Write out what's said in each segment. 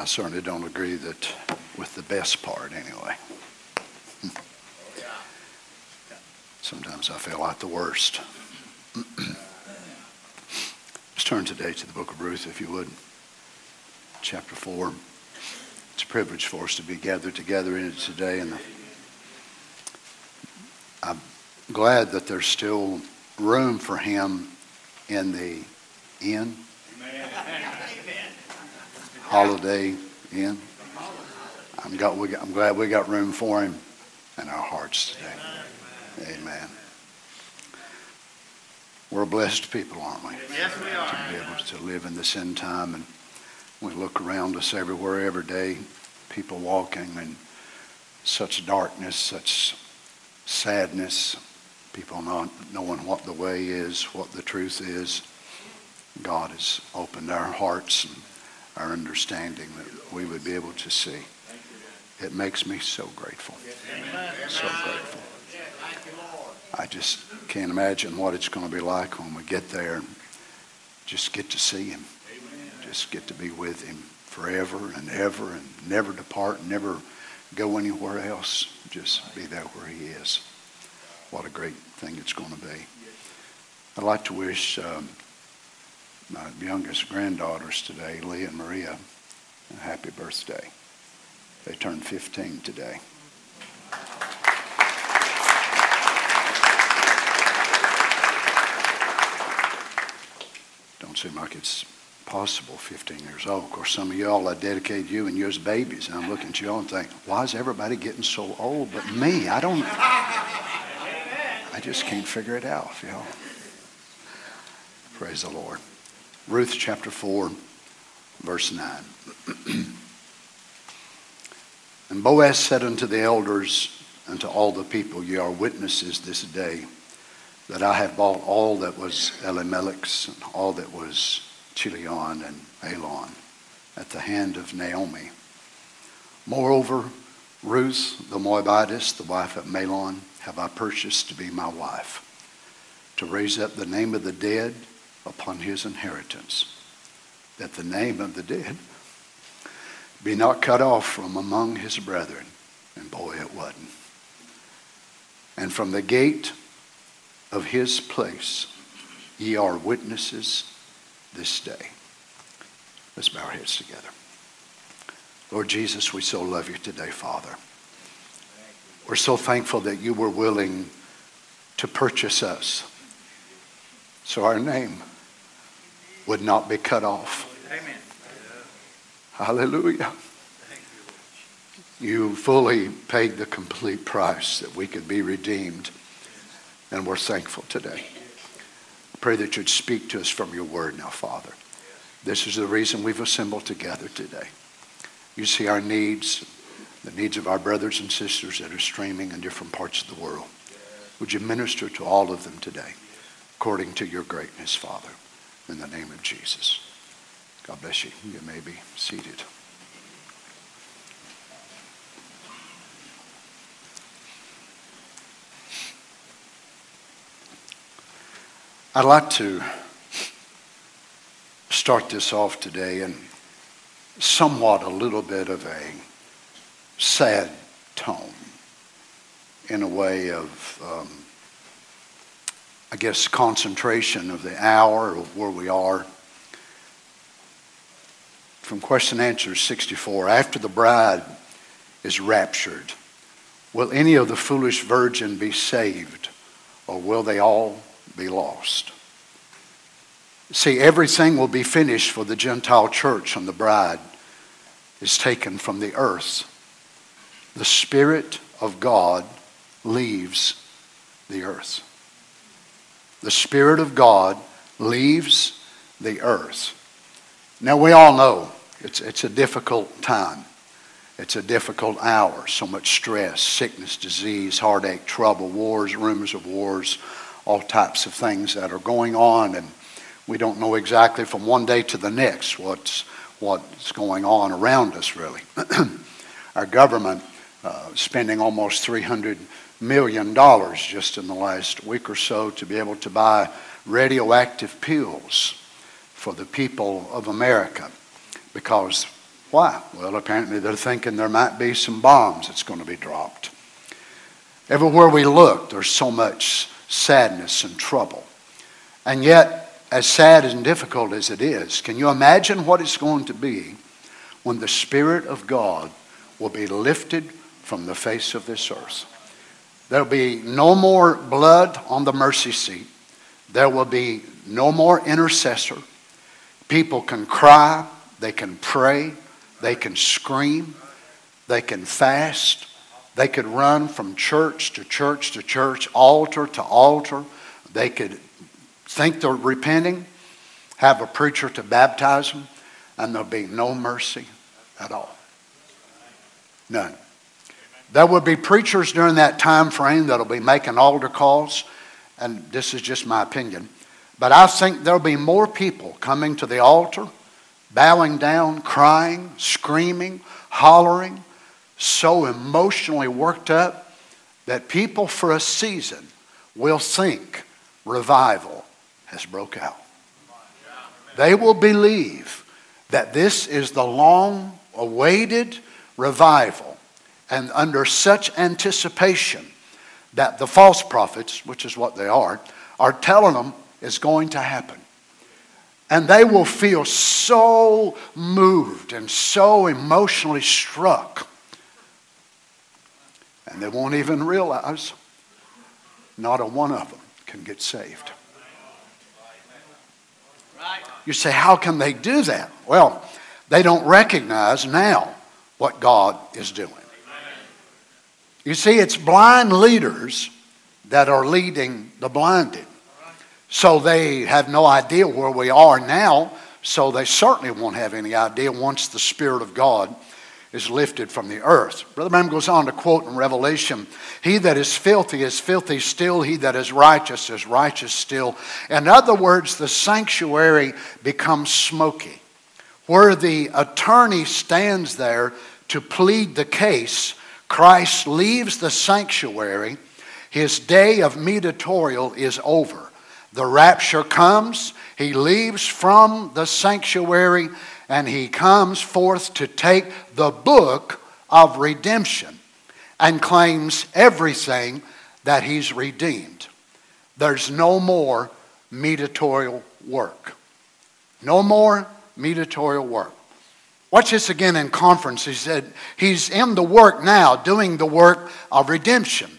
I certainly don't agree that with the best part anyway. Sometimes I feel like the worst. Let's turn today to the book of Ruth, if you would. Chapter 4. It's a privilege for us to be gathered together in it today. And I'm glad that there's still room for him in the inn. Holiday Inn. I'm, got, we got, I'm glad we got room for him in our hearts today. Amen. We're a blessed people, aren't we? Yes, we are. To be able to live in this end time. And we look around us everywhere, every day, people walking in such darkness, such sadness, people not knowing what the way is, what the truth is. God has opened our hearts and our understanding that we would be able to see. It makes me so grateful. So grateful. I just can't imagine what it's going to be like when we get there and just get to see him. Just get to be with him forever and ever and never depart, never go anywhere else. Just be there where he is. What a great thing it's going to be. I'd like to wish um, my youngest granddaughters today, Leah and Maria, happy birthday. They turned 15 today. Don't seem like it's possible 15 years old. Of course, some of y'all, I dedicated you and you as babies, and I'm looking at you all and think, why is everybody getting so old but me? I don't, I just can't figure it out, you know. Praise the Lord. Ruth chapter 4, verse 9. and Boaz said unto the elders and to all the people, Ye are witnesses this day that I have bought all that was Elimelech's and all that was Chilion and Mahlon at the hand of Naomi. Moreover, Ruth the Moabitess, the wife of Mahlon, have I purchased to be my wife, to raise up the name of the dead upon his inheritance, that the name of the dead be not cut off from among his brethren. And boy, it wasn't. And from the gate of his place ye are witnesses this day. Let's bow our heads together. Lord Jesus, we so love you today, Father. We're so thankful that you were willing to purchase us so our name would not be cut off. Amen. Hallelujah. You fully paid the complete price that we could be redeemed, and we're thankful today. I pray that you'd speak to us from your word now, Father. This is the reason we've assembled together today. You see our needs, the needs of our brothers and sisters that are streaming in different parts of the world. Would you minister to all of them today, according to your greatness, Father, in the name of Jesus. God bless you. You may be seated. I'd like to start this off today in somewhat a little bit of a sad tone, in a way of, um, I guess, concentration of the hour of where we are. From question answer 64 After the bride is raptured, will any of the foolish virgin be saved, or will they all be lost? See, everything will be finished for the Gentile church and the bride is taken from the earth. The Spirit of God leaves the earth. The Spirit of God leaves the earth. Now, we all know it's, it's a difficult time. It's a difficult hour. So much stress, sickness, disease, heartache, trouble, wars, rumors of wars, all types of things that are going on. And we don't know exactly from one day to the next what's, what's going on around us, really. Our government uh, spending almost $300 million dollars just in the last week or so to be able to buy radioactive pills for the people of America because Why? Well, apparently they're thinking there might be some bombs that's going to be dropped. Everywhere we look, there's so much sadness and trouble. And yet, as sad and difficult as it is, can you imagine what it's going to be when the Spirit of God will be lifted from the face of this earth? There'll be no more blood on the mercy seat. There will be no more intercessor. People can cry, they can pray, they can scream, they can fast, they could run from church to church to church, altar to altar. They could think they're repenting, have a preacher to baptize them, and there'll be no mercy at all. None. There will be preachers during that time frame that'll be making altar calls, and this is just my opinion. But I think there'll be more people coming to the altar, bowing down, crying, screaming, hollering, so emotionally worked up that people for a season will think revival has broke out. They will believe that this is the long awaited revival and under such anticipation that the false prophets, which is what they are, are telling them is going to happen. And they will feel so moved and so emotionally struck and they won't even realize not a one of them can get saved. You say, how can they do that? Well, they don't recognize now what God is doing. You see, it's blind leaders that are leading the blinded. So they have no idea where we are now, so they certainly won't have any idea once the Spirit of God is lifted from the earth. Brother Branham goes on to quote in Revelation He that is filthy is filthy still, he that is righteous is righteous still. In other words, the sanctuary becomes smoky. Where the attorney stands there to plead the case, Christ leaves the sanctuary. His day of mediatorial is over. The rapture comes. He leaves from the sanctuary and he comes forth to take the book of redemption and claims everything that he's redeemed. There's no more mediatorial work. No more mediatorial work. Watch this again in conference. He said, He's in the work now, doing the work of redemption.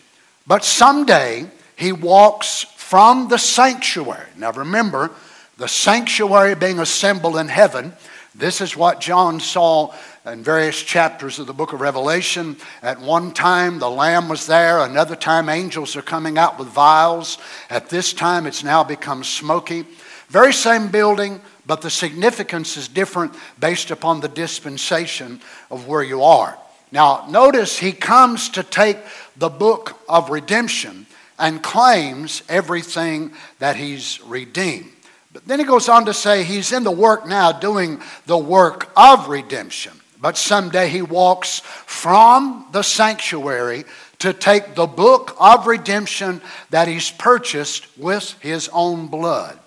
But someday he walks from the sanctuary. Now remember, the sanctuary being assembled in heaven this is what John saw in various chapters of the book of Revelation. At one time, the Lamb was there. Another time, angels are coming out with vials. At this time, it's now become smoky. Very same building, but the significance is different based upon the dispensation of where you are. Now, notice he comes to take the book of redemption and claims everything that he's redeemed. But then he goes on to say he's in the work now doing the work of redemption. But someday he walks from the sanctuary to take the book of redemption that he's purchased with his own blood.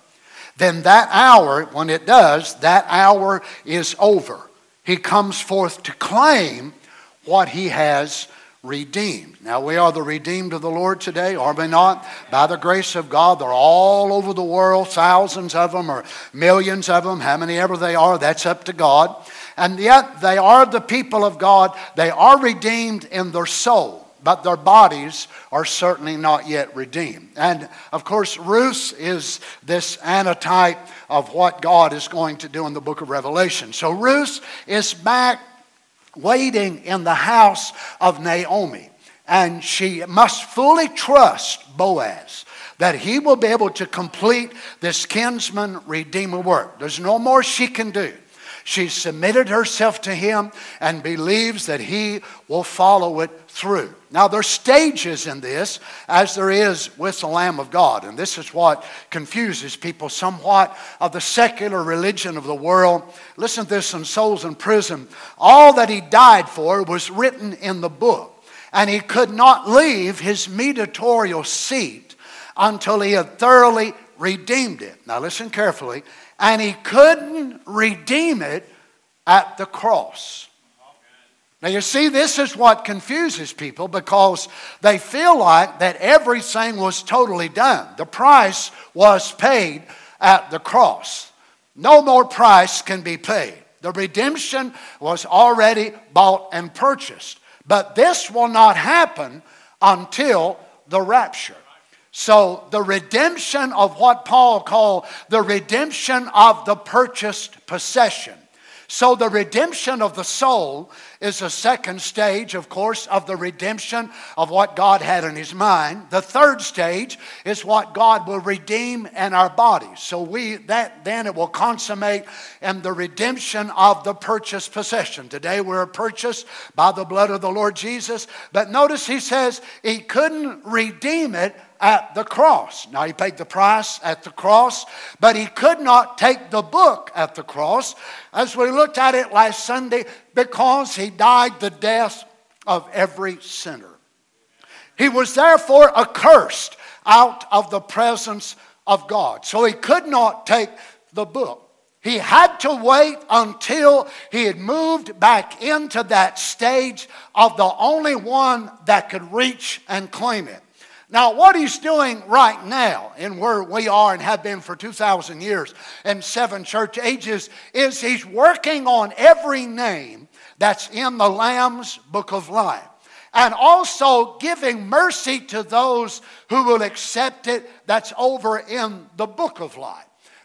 Then that hour, when it does, that hour is over. He comes forth to claim what he has redeemed. Now, we are the redeemed of the Lord today, are we not? By the grace of God, they're all over the world, thousands of them or millions of them, how many ever they are, that's up to God. And yet, they are the people of God. They are redeemed in their soul, but their bodies are certainly not yet redeemed. And of course, Ruth is this antitype of what God is going to do in the book of Revelation. So, Ruth is back waiting in the house of Naomi. And she must fully trust Boaz that he will be able to complete this kinsman redeemer work. There's no more she can do. She submitted herself to him and believes that he will follow it through. Now, there's stages in this, as there is with the Lamb of God. And this is what confuses people somewhat of the secular religion of the world. Listen to this in Souls in Prison. All that he died for was written in the book. And he could not leave his mediatorial seat until he had thoroughly redeemed it. Now, listen carefully and he couldn't redeem it at the cross. Now, you see, this is what confuses people because they feel like that everything was totally done. The price was paid at the cross. No more price can be paid. The redemption was already bought and purchased. But this will not happen until the rapture. So, the redemption of what Paul called the redemption of the purchased possession so, the redemption of the soul is a second stage, of course, of the redemption of what God had in His mind. The third stage is what God will redeem in our bodies. So, we that then it will consummate in the redemption of the purchased possession. Today, we're purchased by the blood of the Lord Jesus. But notice He says He couldn't redeem it at the cross. Now, he paid the price at the cross, but he could not take the book at the cross, as we looked at it last Sunday, because he died the death of every sinner. He was therefore accursed out of the presence of God. So he could not take the book. He had to wait until he had moved back into that stage of the only one that could reach and claim it. Now, what he's doing right now, and where we are and have been for 2,000 years and seven church ages, is he's working on every name that's in the Lamb's book of life. And also giving mercy to those who will accept it that's over in the book of life.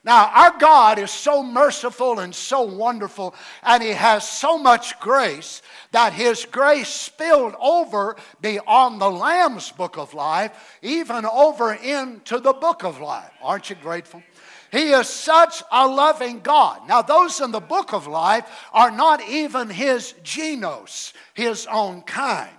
Now, our God is so merciful and so wonderful, and He has so much grace that His grace spilled over beyond the Lamb's book of life, even over into the book of life. Aren't you grateful? He is such a loving God. Now, those in the book of life are not even His genos, His own kind.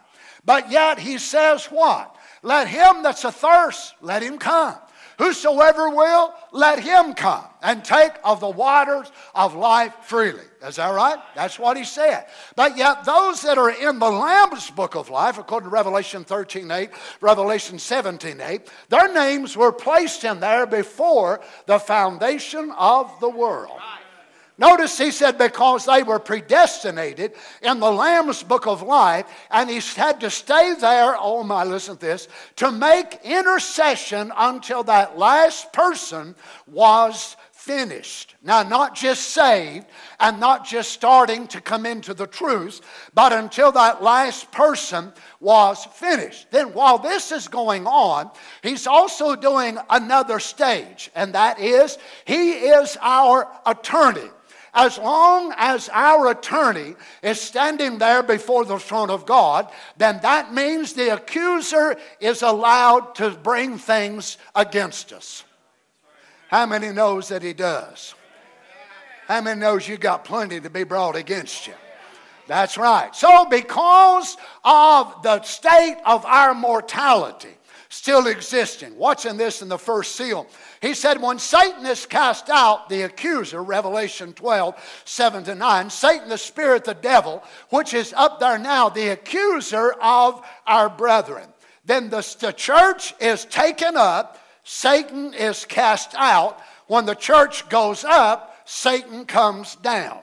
But yet He says, What? Let him that's athirst, let him come. Whosoever will, let him come and take of the waters of life freely. Is that right? That's what he said. But yet, those that are in the Lamb's book of life, according to Revelation 13 8, Revelation 17 8, their names were placed in there before the foundation of the world. Notice he said, because they were predestinated in the Lamb's book of life, and he had to stay there, oh my, listen to this, to make intercession until that last person was finished. Now, not just saved and not just starting to come into the truth, but until that last person was finished. Then, while this is going on, he's also doing another stage, and that is he is our attorney as long as our attorney is standing there before the throne of God, then that means the accuser is allowed to bring things against us. How many knows that he does? How many knows you got plenty to be brought against you? That's right. So because of the state of our mortality still existing, watching this in the first seal, he said, when Satan is cast out, the accuser, Revelation 12, 7 to 9, Satan, the spirit, the devil, which is up there now, the accuser of our brethren. Then the, the church is taken up, Satan is cast out. When the church goes up, Satan comes down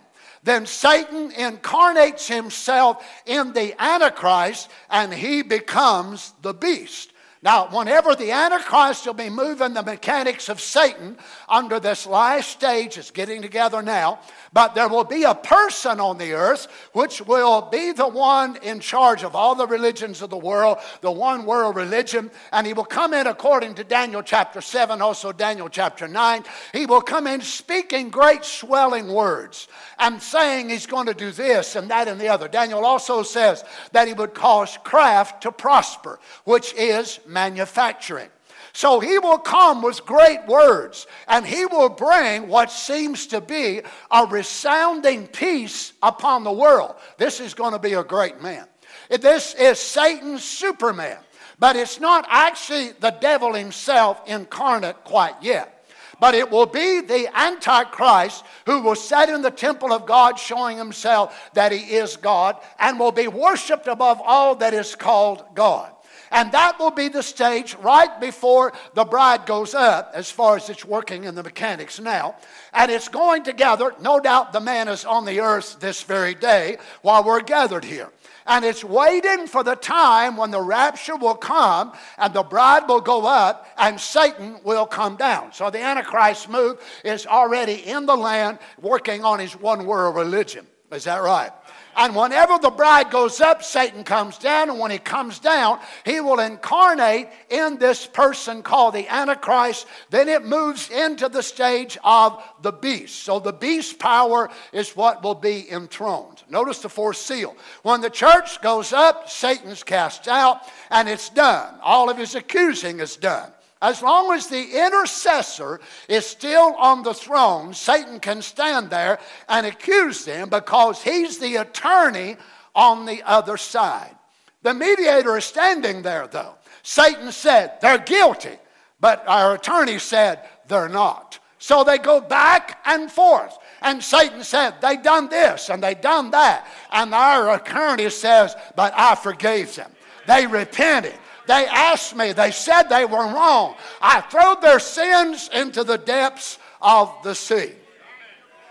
then Satan incarnates himself in the Antichrist and he becomes the beast. Now, whenever the Antichrist will be moving the mechanics of Satan under this last stage, it's getting together now, but there will be a person on the earth which will be the one in charge of all the religions of the world, the one world religion, and he will come in according to Daniel chapter 7, also Daniel chapter 9. He will come in speaking great swelling words and saying he's going to do this and that and the other. Daniel also says that he would cause craft to prosper, which is manufacturing. So he will come with great words and he will bring what seems to be a resounding peace upon the world. This is going to be a great man. This is Satan's Superman, but it's not actually the devil himself incarnate quite yet but it will be the Antichrist who will sit in the temple of God, showing himself that he is God, and will be worshiped above all that is called God. And that will be the stage right before the bride goes up, as far as it's working in the mechanics now. And it's going together. No doubt the man is on the earth this very day while we're gathered here. And it's waiting for the time when the rapture will come and the bride will go up and Satan will come down. So the Antichrist move is already in the land working on his one world religion. Is that right? And whenever the bride goes up, Satan comes down. And when he comes down, he will incarnate in this person called the Antichrist. Then it moves into the stage of the beast. So the beast power is what will be enthroned. Notice the fourth seal. When the church goes up, Satan's cast out, and it's done. All of his accusing is done. As long as the intercessor is still on the throne, Satan can stand there and accuse them because he's the attorney on the other side. The mediator is standing there, though. Satan said, They're guilty, but our attorney said, They're not. So they go back and forth. And Satan said, They done this and they done that. And our attorney says, But I forgave them. They repented. They asked me, they said they were wrong. I threw their sins into the depths of the sea.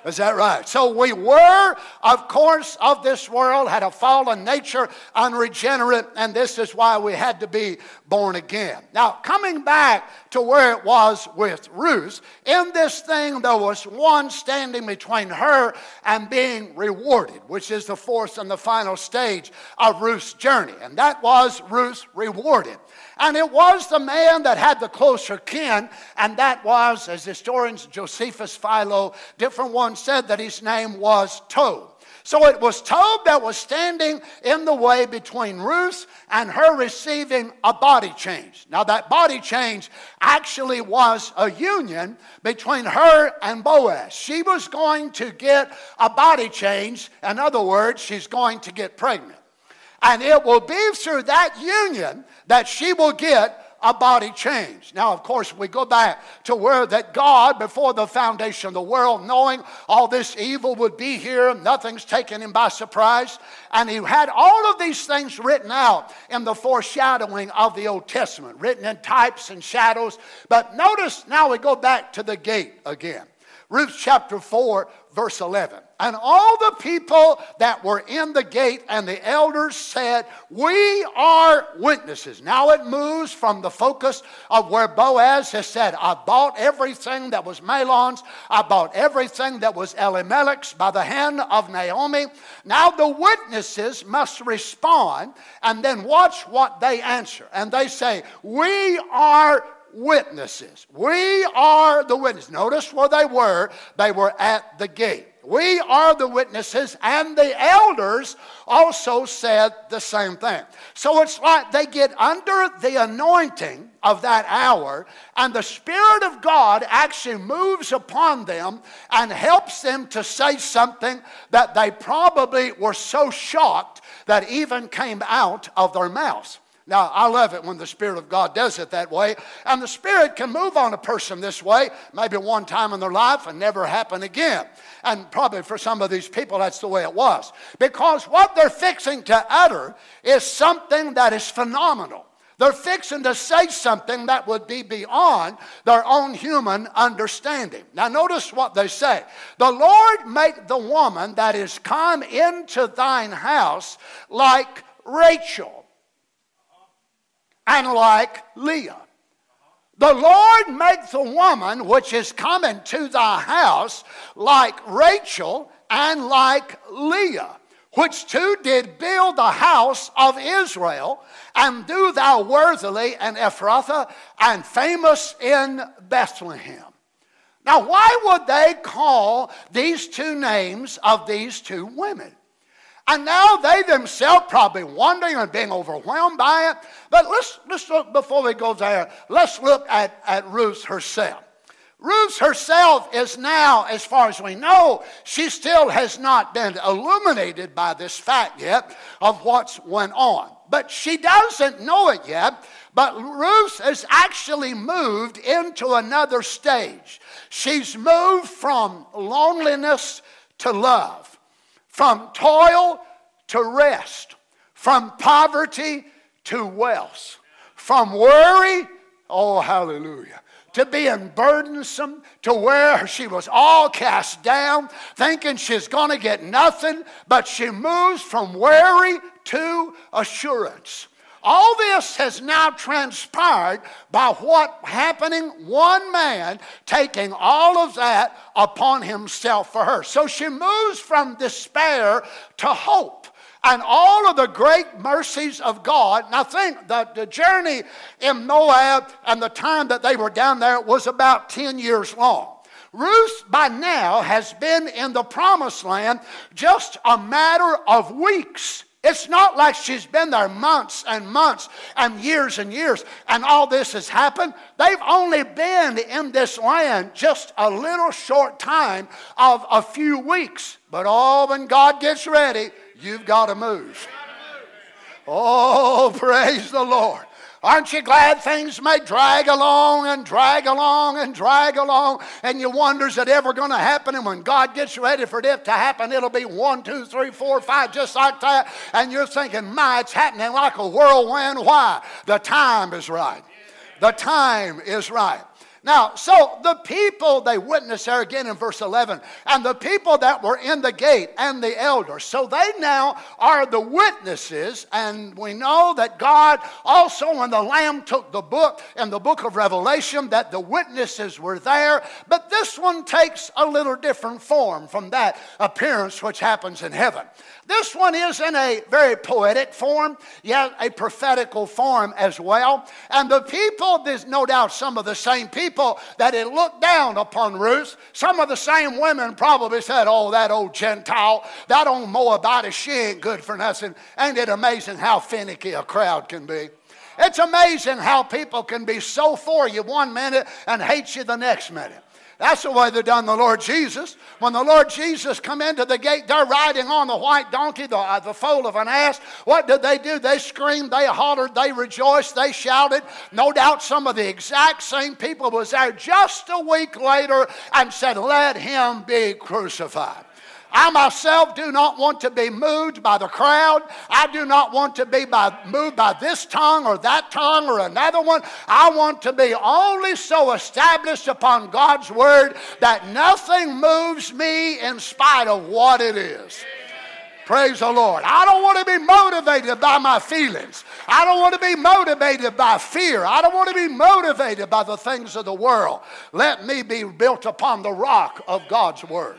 Is that right? So we were, of course, of this world, had a fallen nature, unregenerate, and this is why we had to be born again. Now, coming back to where it was with Ruth, in this thing there was one standing between her and being rewarded, which is the fourth and the final stage of Ruth's journey, and that was Ruth rewarded. And it was the man that had the closer kin, and that was, as historians Josephus, Philo, different ones said that his name was Tob. So it was Tob that was standing in the way between Ruth and her receiving a body change. Now, that body change actually was a union between her and Boaz. She was going to get a body change. In other words, she's going to get pregnant. And it will be through that union that she will get a body change. Now, of course, we go back to where that God, before the foundation of the world, knowing all this evil would be here, nothing's taken him by surprise, and he had all of these things written out in the foreshadowing of the Old Testament, written in types and shadows. But notice now we go back to the gate again. Ruth chapter 4, verse 11. And all the people that were in the gate and the elders said, We are witnesses. Now it moves from the focus of where Boaz has said, I bought everything that was Mahlon's, I bought everything that was Elimelech's by the hand of Naomi. Now the witnesses must respond and then watch what they answer. And they say, We are witnesses. We are the witnesses. Notice where they were. They were at the gate. We are the witnesses, and the elders also said the same thing. So it's like they get under the anointing of that hour, and the Spirit of God actually moves upon them and helps them to say something that they probably were so shocked that even came out of their mouths. Now, I love it when the Spirit of God does it that way. And the Spirit can move on a person this way, maybe one time in their life and never happen again. And probably for some of these people, that's the way it was. Because what they're fixing to utter is something that is phenomenal. They're fixing to say something that would be beyond their own human understanding. Now, notice what they say The Lord make the woman that is come into thine house like Rachel and like Leah. The Lord make the woman which is coming to thy house like Rachel and like Leah, which two did build the house of Israel, and do thou worthily in Ephrathah and famous in Bethlehem. Now, why would they call these two names of these two women? And now they themselves probably wondering and being overwhelmed by it. But let's, let's look, before we go there, let's look at, at Ruth herself. Ruth herself is now, as far as we know, she still has not been illuminated by this fact yet of what's went on. But she doesn't know it yet. But Ruth has actually moved into another stage. She's moved from loneliness to love from toil to rest, from poverty to wealth. from worry, oh, hallelujah, to being burdensome, to where she was all cast down, thinking she's going to get nothing, but she moves from worry to assurance. All this has now transpired by what happening, one man taking all of that upon himself for her. So she moves from despair to hope and all of the great mercies of God. Now, think that the journey in Moab and the time that they were down there was about 10 years long. Ruth, by now, has been in the promised land just a matter of weeks. It's not like she's been there months and months and years and years and all this has happened. They've only been in this land just a little short time of a few weeks. But oh, when God gets ready, you've got to move. Oh, praise the Lord. Aren't you glad things may drag along and drag along and drag along and you wonder is it ever going to happen? And when God gets ready for it to happen, it'll be one, two, three, four, five, just like that. And you're thinking, my, it's happening like a whirlwind. Why? The time is right. The time is right. Now, so the people they witness there again in verse 11, and the people that were in the gate and the elders. So they now are the witnesses, and we know that God also, when the Lamb took the book in the book of Revelation, that the witnesses were there. But this one takes a little different form from that appearance which happens in heaven. This one is in a very poetic form, yet a prophetical form as well. And the people, there's no doubt some of the same people that had looked down upon Ruth, some of the same women probably said, Oh, that old Gentile, that old Moabite, she ain't good for nothing. Ain't it amazing how finicky a crowd can be? It's amazing how people can be so for you one minute and hate you the next minute. That's the way they done the Lord Jesus. When the Lord Jesus come into the gate, they're riding on the white donkey, the, uh, the foal of an ass. What did they do? They screamed, they hollered, they rejoiced, they shouted. No doubt some of the exact same people was there just a week later and said, let him be crucified. I myself do not want to be moved by the crowd. I do not want to be by, moved by this tongue or that tongue or another one. I want to be only so established upon God's word that nothing moves me in spite of what it is. Praise the Lord. I don't want to be motivated by my feelings. I don't want to be motivated by fear. I don't want to be motivated by the things of the world. Let me be built upon the rock of God's Word.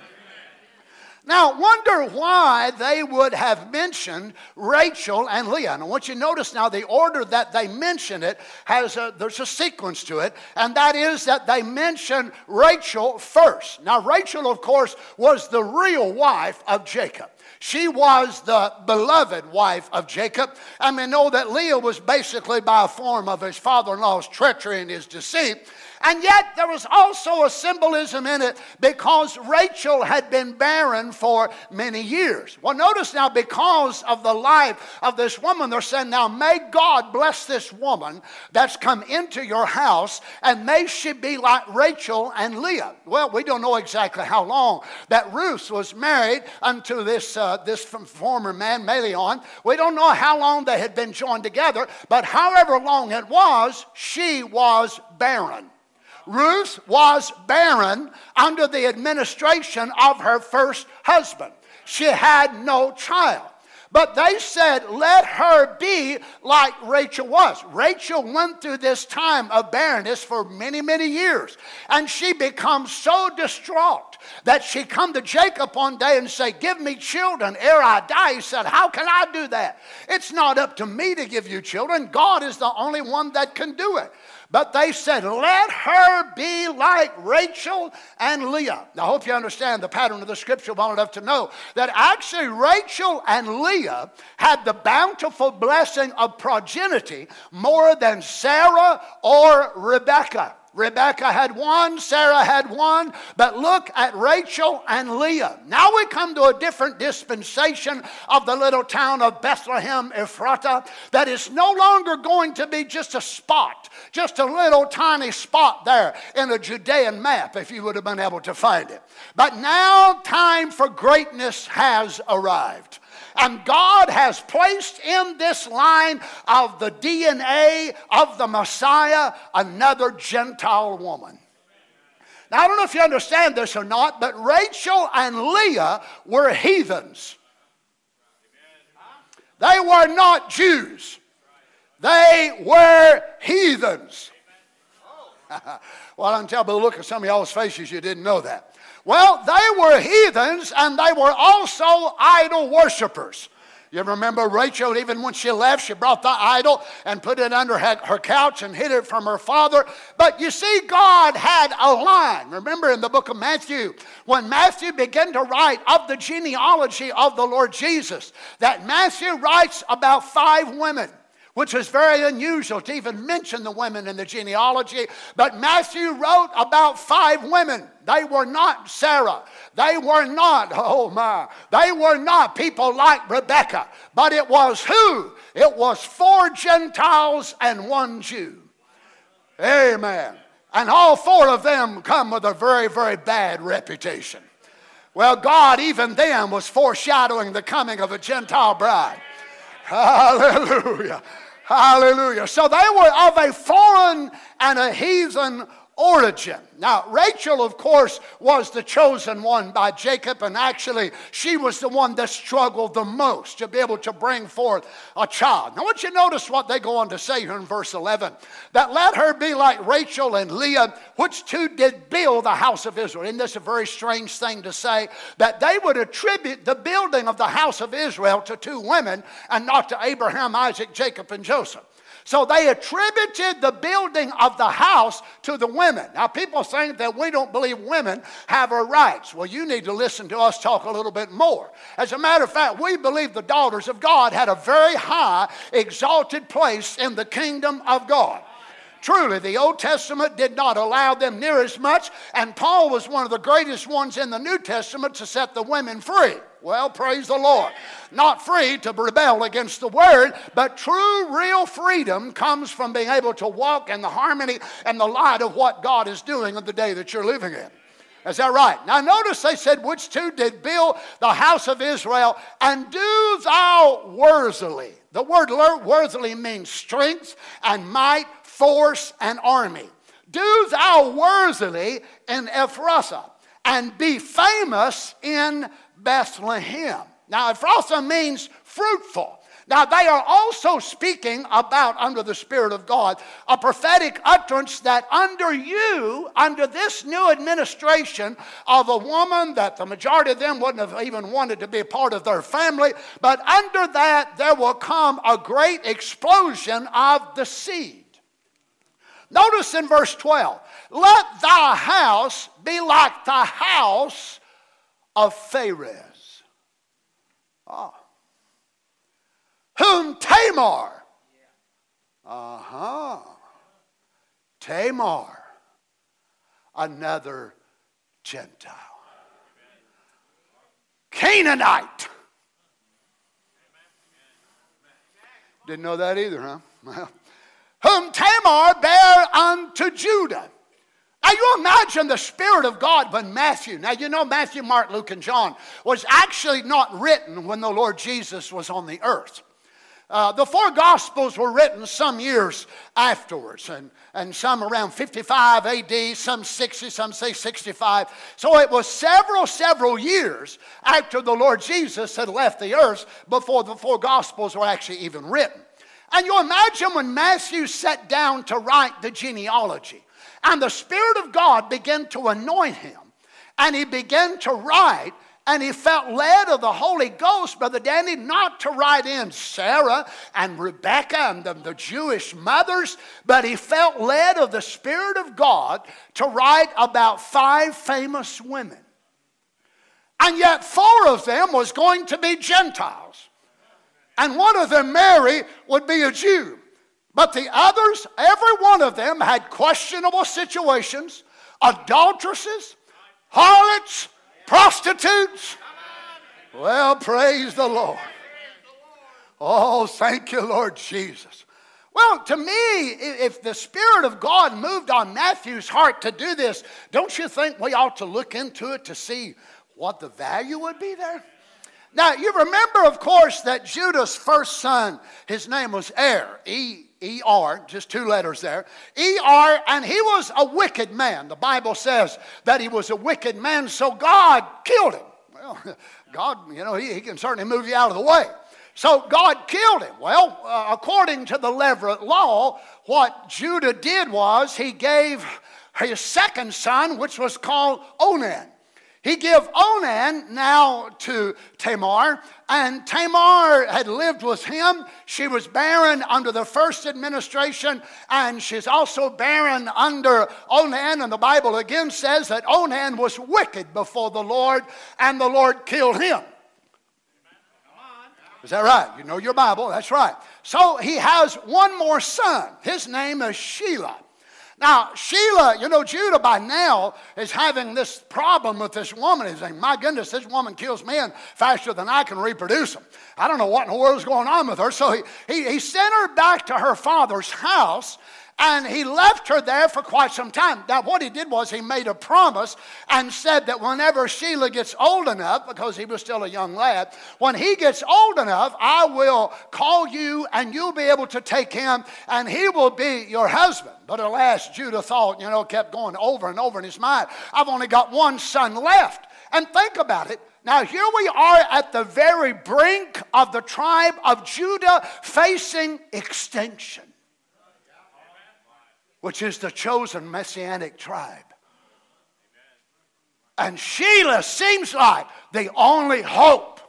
Now, wonder why they would have mentioned Rachel and Leah. And I want you to notice now the order that they mention it has a, there's a sequence to it, and that is that they mention Rachel first. Now, Rachel, of course, was the real wife of Jacob. She was the beloved wife of Jacob. And we know that Leah was basically by a form of his father in law's treachery and his deceit. And yet there was also a symbolism in it because Rachel had been barren for many years. Well, notice now, because of the life of this woman, they're saying, Now may God bless this woman that's come into your house, and may she be like Rachel and Leah. Well, we don't know exactly how long that Ruth was married unto this, uh, this former man, Mahlon. We don't know how long they had been joined together, but however long it was, she was barren. Ruth was barren under the administration of her first husband. She had no child. But they said, let her be like Rachel was. Rachel went through this time of barrenness for many, many years. And she becomes so distraught that she come to Jacob one day and say, give me children ere I die. He said, how can I do that? It's not up to me to give you children. God is the only one that can do it. But they said, let her be like Rachel and Leah. Now, I hope you understand the pattern of the scripture well enough to know that actually Rachel and Leah had the bountiful blessing of progeny more than Sarah or Rebekah. Rebecca had one, Sarah had one, but look at Rachel and Leah. Now we come to a different dispensation of the little town of Bethlehem Ephratah that is no longer going to be just a spot, just a little tiny spot there in a Judean map if you would have been able to find it. But now time for greatness has arrived. And God has placed in this line of the DNA of the Messiah another Gentile woman. Now, I don't know if you understand this or not, but Rachel and Leah were heathens. They were not Jews, they were heathens. well, I can tell by the look of some of y'all's faces you didn't know that. Well, they were heathens and they were also idol worshippers. You remember Rachel, even when she left, she brought the idol and put it under her couch and hid it from her father. But you see, God had a line. Remember in the book of Matthew, when Matthew began to write of the genealogy of the Lord Jesus, that Matthew writes about five women which was very unusual to even mention the women in the genealogy. But Matthew wrote about five women. They were not Sarah. They were not, oh my, they were not people like Rebecca. But it was who? It was four Gentiles and one Jew. Amen. And all four of them come with a very, very bad reputation. Well, God, even then, was foreshadowing the coming of a Gentile bride. Hallelujah. Hallelujah. So they were of a foreign and a heathen origin. Now, Rachel, of course, was the chosen one by Jacob, and actually, she was the one that struggled the most to be able to bring forth a child. Now, I want you to notice what they go on to say here in verse 11 that let her be like Rachel and Leah, which two did build the house of Israel. Isn't this a very strange thing to say? That they would attribute the building of the house of Israel to two women and not to Abraham, Isaac, Jacob, and Joseph. So they attributed the building of the house to the women. Now, people think that we don't believe women have her rights. Well, you need to listen to us talk a little bit more. As a matter of fact, we believe the daughters of God had a very high, exalted place in the kingdom of God. Truly, the Old Testament did not allow them near as much, and Paul was one of the greatest ones in the New Testament to set the women free. Well, praise the Lord. Not free to rebel against the word, but true, real freedom comes from being able to walk in the harmony and the light of what God is doing in the day that you're living in. Is that right? Now, notice they said, Which two did build the house of Israel, and do thou worthily. The word worthily means strength and might, force, and army. Do thou worthily in Ephrathah, and be famous in Bethlehem. Now, Ephrathah means fruitful. Now, they are also speaking about, under the Spirit of God, a prophetic utterance that under you, under this new administration of a woman that the majority of them wouldn't have even wanted to be a part of their family, but under that there will come a great explosion of the seed. Notice in verse 12, let thy house be like the house of Pharez. Ah. Whom Tamar. Uh huh. Tamar, another Gentile. Canaanite. Didn't know that either, huh? Whom Tamar bare unto Judah. Now, you imagine the Spirit of God when Matthew, now you know Matthew, Mark, Luke, and John was actually not written when the Lord Jesus was on the earth. Uh, the four Gospels were written some years afterwards, and, and some around 55 AD, some 60, some say 65. So it was several, several years after the Lord Jesus had left the earth before the four Gospels were actually even written. And you imagine when Matthew sat down to write the genealogy. And the Spirit of God began to anoint him. And he began to write. And he felt led of the Holy Ghost, Brother Danny, not to write in Sarah and Rebecca and the, the Jewish mothers, but he felt led of the Spirit of God to write about five famous women. And yet, four of them was going to be Gentiles. And one of them, Mary, would be a Jew. But the others, every one of them had questionable situations, adulteresses, harlots, prostitutes. Well, praise the Lord. Oh, thank you, Lord Jesus. Well, to me, if the Spirit of God moved on Matthew's heart to do this, don't you think we ought to look into it to see what the value would be there? Now, you remember, of course, that Judah's first son, his name was Er, E E R, just two letters there. E R, and he was a wicked man. The Bible says that he was a wicked man, so God killed him. Well, God, you know, he, he can certainly move you out of the way. So God killed him. Well, uh, according to the Levirate law, what Judah did was he gave his second son, which was called Onan. He gave Onan now to Tamar, and Tamar had lived with him. She was barren under the first administration, and she's also barren under Onan. And the Bible again says that Onan was wicked before the Lord, and the Lord killed him. Is that right? You know your Bible, that's right. So he has one more son. His name is Shelah. Now, Shelah, you know, Judah by now is having this problem with this woman. He's saying, My goodness, this woman kills men faster than I can reproduce them. I don't know what in the world is going on with her. So he, he, he sent her back to her father's house and he left her there for quite some time. Now, what he did was he made a promise and said that whenever Shelah gets old enough, because he was still a young lad, when he gets old enough, I will call you and you'll be able to take him and he will be your husband. But alas, Judah thought, you know, kept going over and over in his mind, I've only got one son left. And think about it. Now, here we are at the very brink of the tribe of Judah facing extinction which is the chosen messianic tribe. And Shelah seems like the only hope.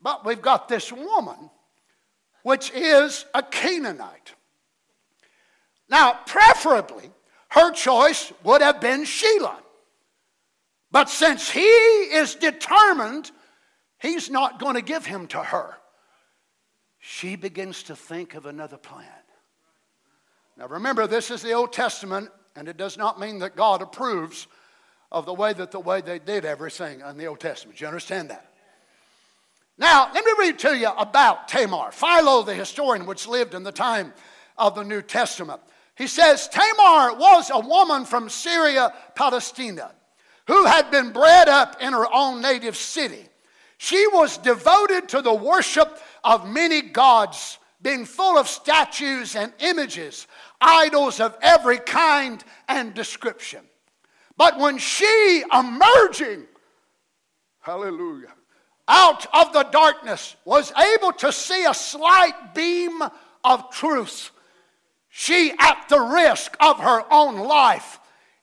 But we've got this woman, which is a Canaanite. Now, preferably, her choice would have been Shelah. But since he is determined, he's not going to give him to her she begins to think of another plan. Now remember, this is the Old Testament, and it does not mean that God approves of the way that the way they did everything in the Old Testament. Do You understand that? Now, let me read to you about Tamar. Philo, the historian, which lived in the time of the New Testament. He says Tamar was a woman from Syria, Palestina, who had been bred up in her own native city. She was devoted to the worship of many gods, being full of statues and images, idols of every kind and description. But when she, emerging, hallelujah, out of the darkness, was able to see a slight beam of truth, she, at the risk of her own life,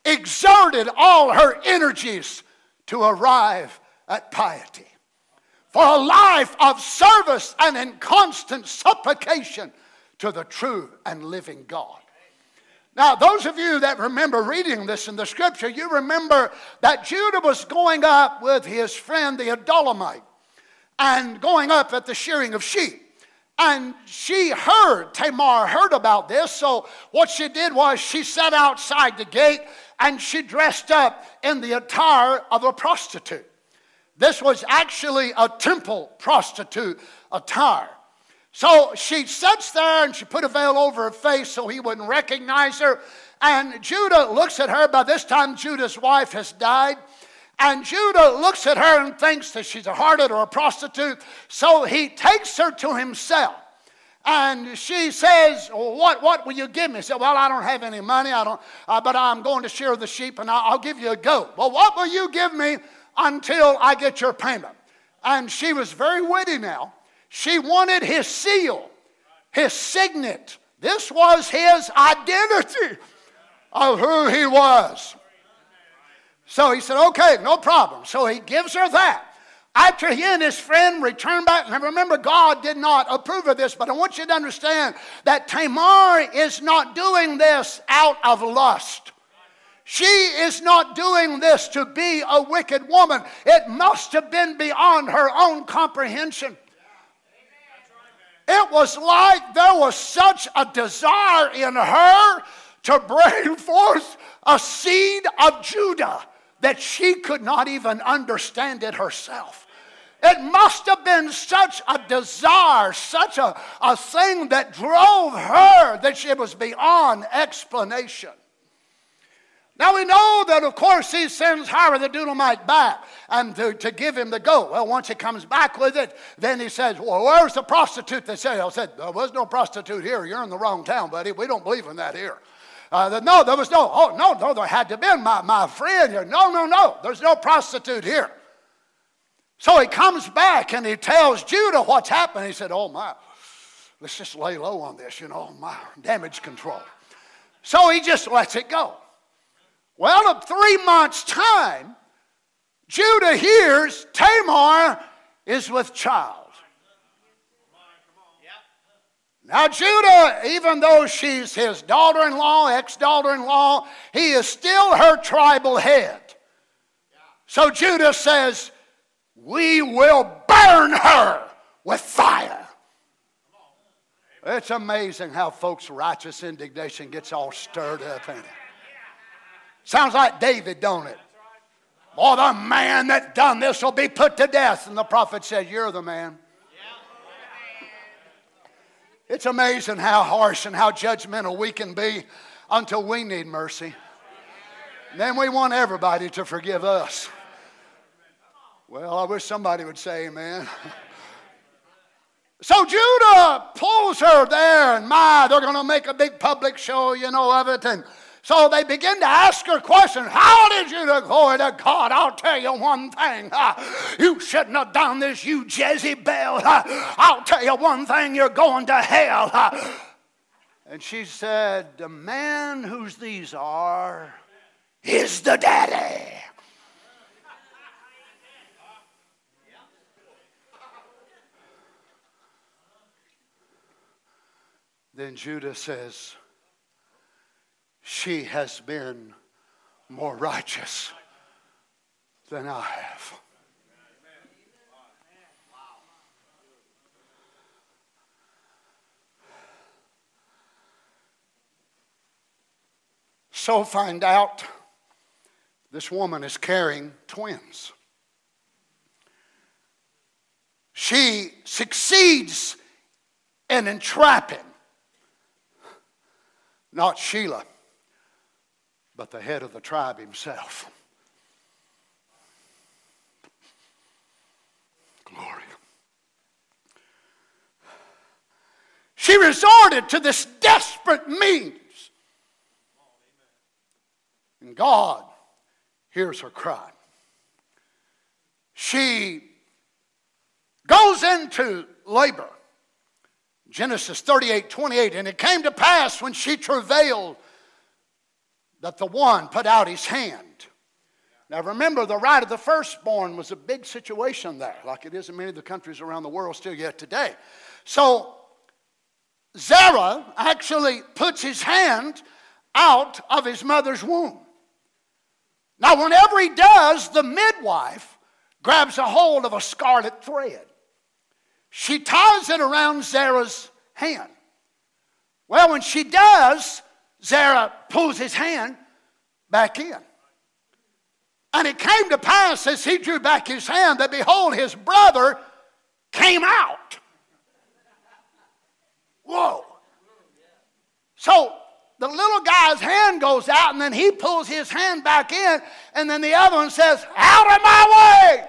exerted all her energies to arrive at piety for a life of service and in constant supplication to the true and living God. Now, those of you that remember reading this in the scripture, you remember that Judah was going up with his friend the Adullamite and going up at the shearing of sheep. And she heard, Tamar heard about this, so what she did was she sat outside the gate and she dressed up in the attire of a prostitute. This was actually a temple prostitute attire. So she sits there and she put a veil over her face so he wouldn't recognize her. And Judah looks at her. By this time, Judah's wife has died. And Judah looks at her and thinks that she's a harlot or a prostitute. So he takes her to himself. And she says, what, what will you give me? He said, Well, I don't have any money, I don't, uh, but I'm going to shear the sheep and I'll, I'll give you a goat. Well, what will you give me until I get your payment. And she was very witty now. She wanted his seal, his signet. This was his identity of who he was. So he said, okay, no problem. So he gives her that. After he and his friend returned back, and remember, God did not approve of this, but I want you to understand that Tamar is not doing this out of lust. She is not doing this to be a wicked woman. It must have been beyond her own comprehension. It was like there was such a desire in her to bring forth a seed of Judah that she could not even understand it herself. It must have been such a desire, such a, a thing that drove her that she was beyond explanation. Now we know that, of course, he sends Hiram the Adullamite back and to, to give him the goat. Well, once he comes back with it, then he says, Well, where's the prostitute? They say, I said, There was no prostitute here. You're in the wrong town, buddy. We don't believe in that here. Uh, no, there was no, oh, no, no, there had to have been my, my friend here. No, no, no, there's no prostitute here. So he comes back and he tells Judah what's happened. He said, Oh, my, let's just lay low on this, you know, my damage control. So he just lets it go. Well, in three months' time, Judah hears Tamar is with child. Now, Judah, even though she's his daughter in law, ex daughter in law, he is still her tribal head. So Judah says, We will burn her with fire. It's amazing how folks' righteous indignation gets all stirred up in it. Sounds like David, don't it? Boy, the man that done this will be put to death. And the prophet said, You're the man. It's amazing how harsh and how judgmental we can be until we need mercy. And then we want everybody to forgive us. Well, I wish somebody would say amen. So Judah pulls her there, and my, they're going to make a big public show, you know, of it. And so they begin to ask her questions. How did you do? Glory to God. I'll tell you one thing. You shouldn't have done this, you Jezebel. I'll tell you one thing. You're going to hell. And she said, The man whose these are is the daddy. Then Judah says, she has been more righteous than I have. So find out this woman is carrying twins. She succeeds in entrapping not Shelah but the head of the tribe himself. Glory. She resorted to this desperate means. And God hears her cry. She goes into labor. Genesis 38 28. And it came to pass when she travailed that the one put out his hand. Now remember, the right of the firstborn was a big situation there, like it is in many of the countries around the world still yet today. So Zerah actually puts his hand out of his mother's womb. Now, whenever he does, the midwife grabs a hold of a scarlet thread. She ties it around Zerah's hand. Well, when she does, Zerah pulls his hand back in. And it came to pass as he drew back his hand that behold, his brother came out. Whoa. So the little guy's hand goes out, and then he pulls his hand back in, and then the other one says, Out of my way!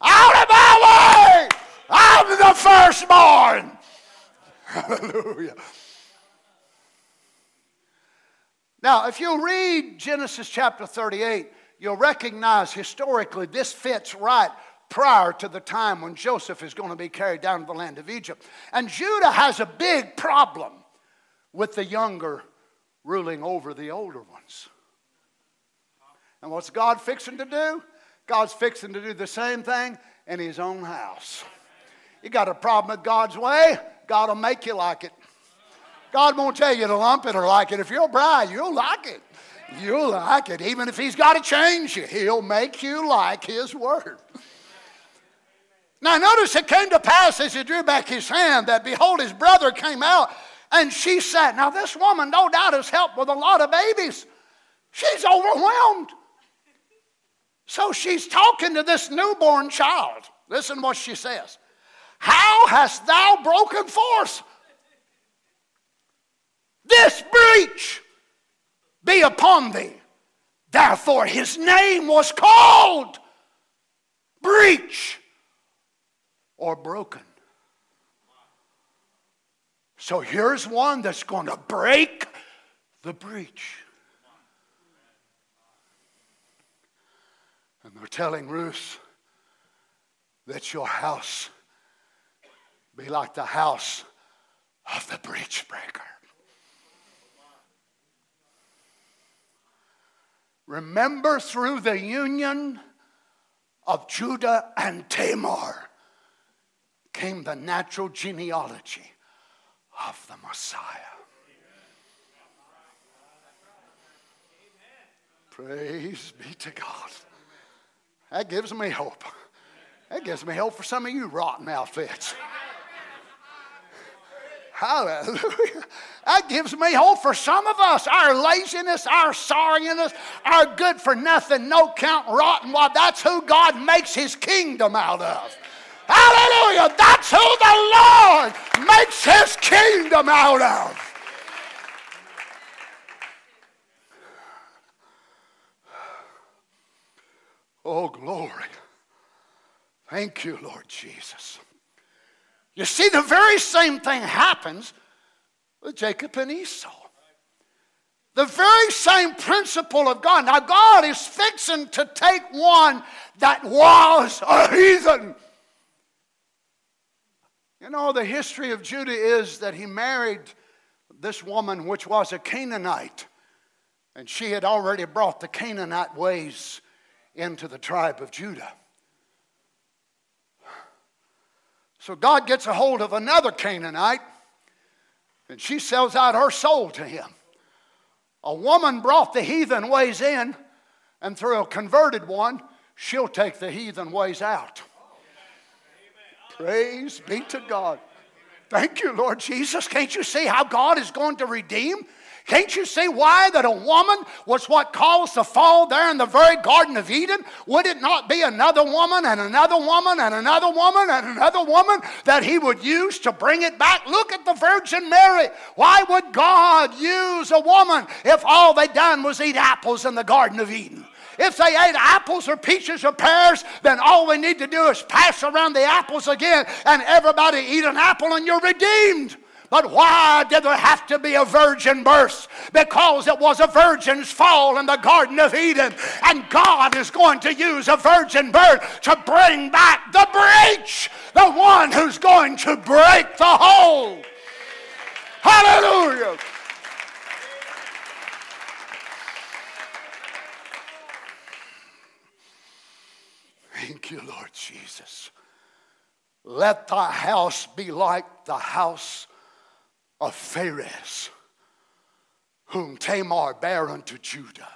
Out of my way! I'm the firstborn! Hallelujah. Now, if you read Genesis chapter 38, you'll recognize historically this fits right prior to the time when Joseph is going to be carried down to the land of Egypt. And Judah has a big problem with the younger ruling over the older ones. And what's God fixing to do? God's fixing to do the same thing in his own house. You got a problem with God's way, God will make you like it. God won't tell you to lump it or like it. If you're a bride, you'll like it. You'll like it. Even if He's got to change you, He'll make you like His word. Now, notice it came to pass as he drew back his hand that behold, his brother came out and she sat. Now, this woman, no doubt, has helped with a lot of babies. She's overwhelmed. So she's talking to this newborn child. Listen what she says How hast thou broken forth? This breach be upon thee. Therefore, his name was called breach or broken. So here's one that's going to break the breach. And they're telling Ruth that your house be like the house of the breach breaker. Remember through the union of Judah and Tamar came the natural genealogy of the Messiah. Praise be to God. That gives me hope. That gives me hope for some of you rotten outfits. Hallelujah. That gives me hope for some of us. Our laziness, our sorriness, our good for nothing, no count, rotten. Well, that's who God makes his kingdom out of. Hallelujah. That's who the Lord makes his kingdom out of. Oh, glory. Thank you, Lord Jesus. You see, the very same thing happens with Jacob and Esau. The very same principle of God. Now, God is fixing to take one that was a heathen. You know, the history of Judah is that he married this woman, which was a Canaanite, and she had already brought the Canaanite ways into the tribe of Judah. So God gets a hold of another Canaanite and she sells out her soul to him. A woman brought the heathen ways in, and through a converted one, she'll take the heathen ways out. Praise be to God. Thank you, Lord Jesus. Can't you see how God is going to redeem? Can't you see why that a woman was what caused the fall there in the very Garden of Eden? Would it not be another woman and another woman and another woman and another woman that he would use to bring it back? Look at the Virgin Mary. Why would God use a woman if all they done was eat apples in the Garden of Eden? If they ate apples or peaches or pears, then all we need to do is pass around the apples again and everybody eat an apple and you're redeemed. But why did there have to be a virgin birth? Because it was a virgin's fall in the Garden of Eden. And God is going to use a virgin birth to bring back the breach, the one who's going to break the hole. Hallelujah. Thank you, Lord Jesus. Let thy house be like the house of Pharez, whom Tamar bare unto Judah,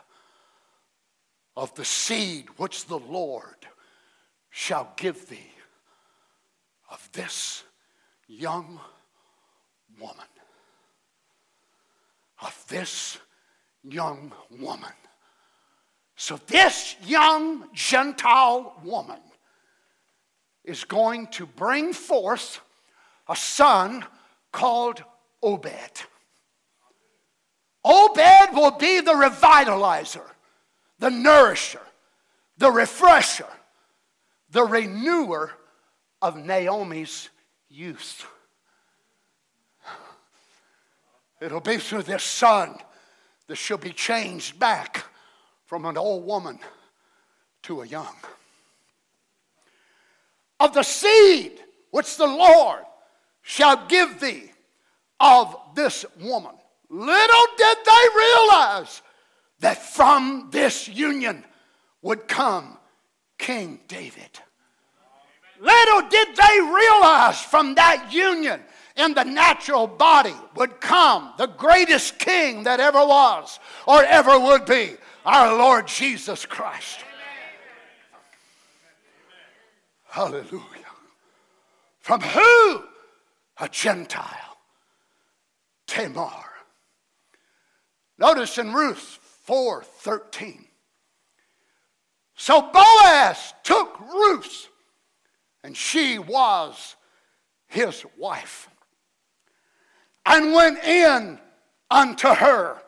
of the seed which the Lord shall give thee of this young woman. Of this young woman. So, this young Gentile woman is going to bring forth a son called Obed. Obed will be the revitalizer, the nourisher, the refresher, the renewer of Naomi's youth. It'll be through this son that she'll be changed back from an old woman to a young. Of the seed which the Lord shall give thee of this woman. Little did they realize that from this union would come King David. Little did they realize from that union in the natural body would come the greatest king that ever was or ever would be, our Lord Jesus Christ. Hallelujah. From who? A Gentile. Tamar. Notice in Ruth 4:13. So Boaz took Ruth, and she was his wife, and went in unto her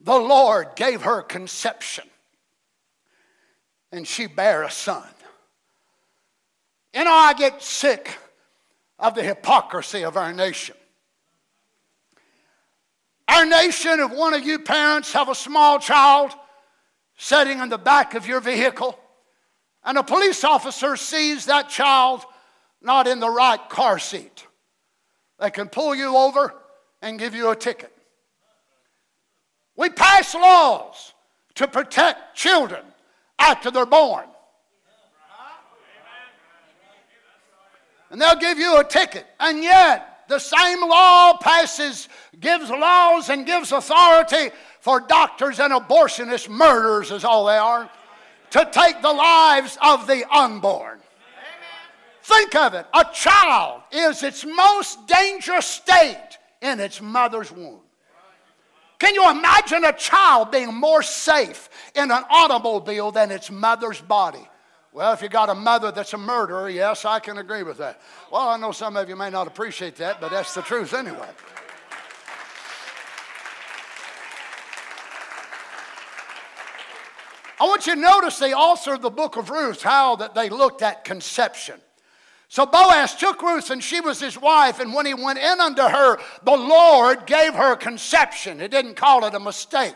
the Lord gave her conception, and she bare a son. You know, I get sick of the hypocrisy of our nation. Nation, if one of you parents have a small child sitting in the back of your vehicle, and a police officer sees that child not in the right car seat, they can pull you over and give you a ticket. We pass laws to protect children after they're born. And they'll give you a ticket. And yet, the same law passes, gives laws and gives authority for doctors and abortionists, murderers is all they are, to take the lives of the unborn. Think of it. A child is its most dangerous state in its mother's womb. Can you imagine a child being more safe in an automobile than its mother's body? Well, if you got a mother that's a murderer, yes, I can agree with that. Well, I know some of you may not appreciate that, but that's the truth anyway. I want you to notice the author of the book of Ruth, how that they looked at conception. So Boaz took Ruth, and she was his wife. And when he went in unto her, the Lord gave her conception. He didn't call it a mistake,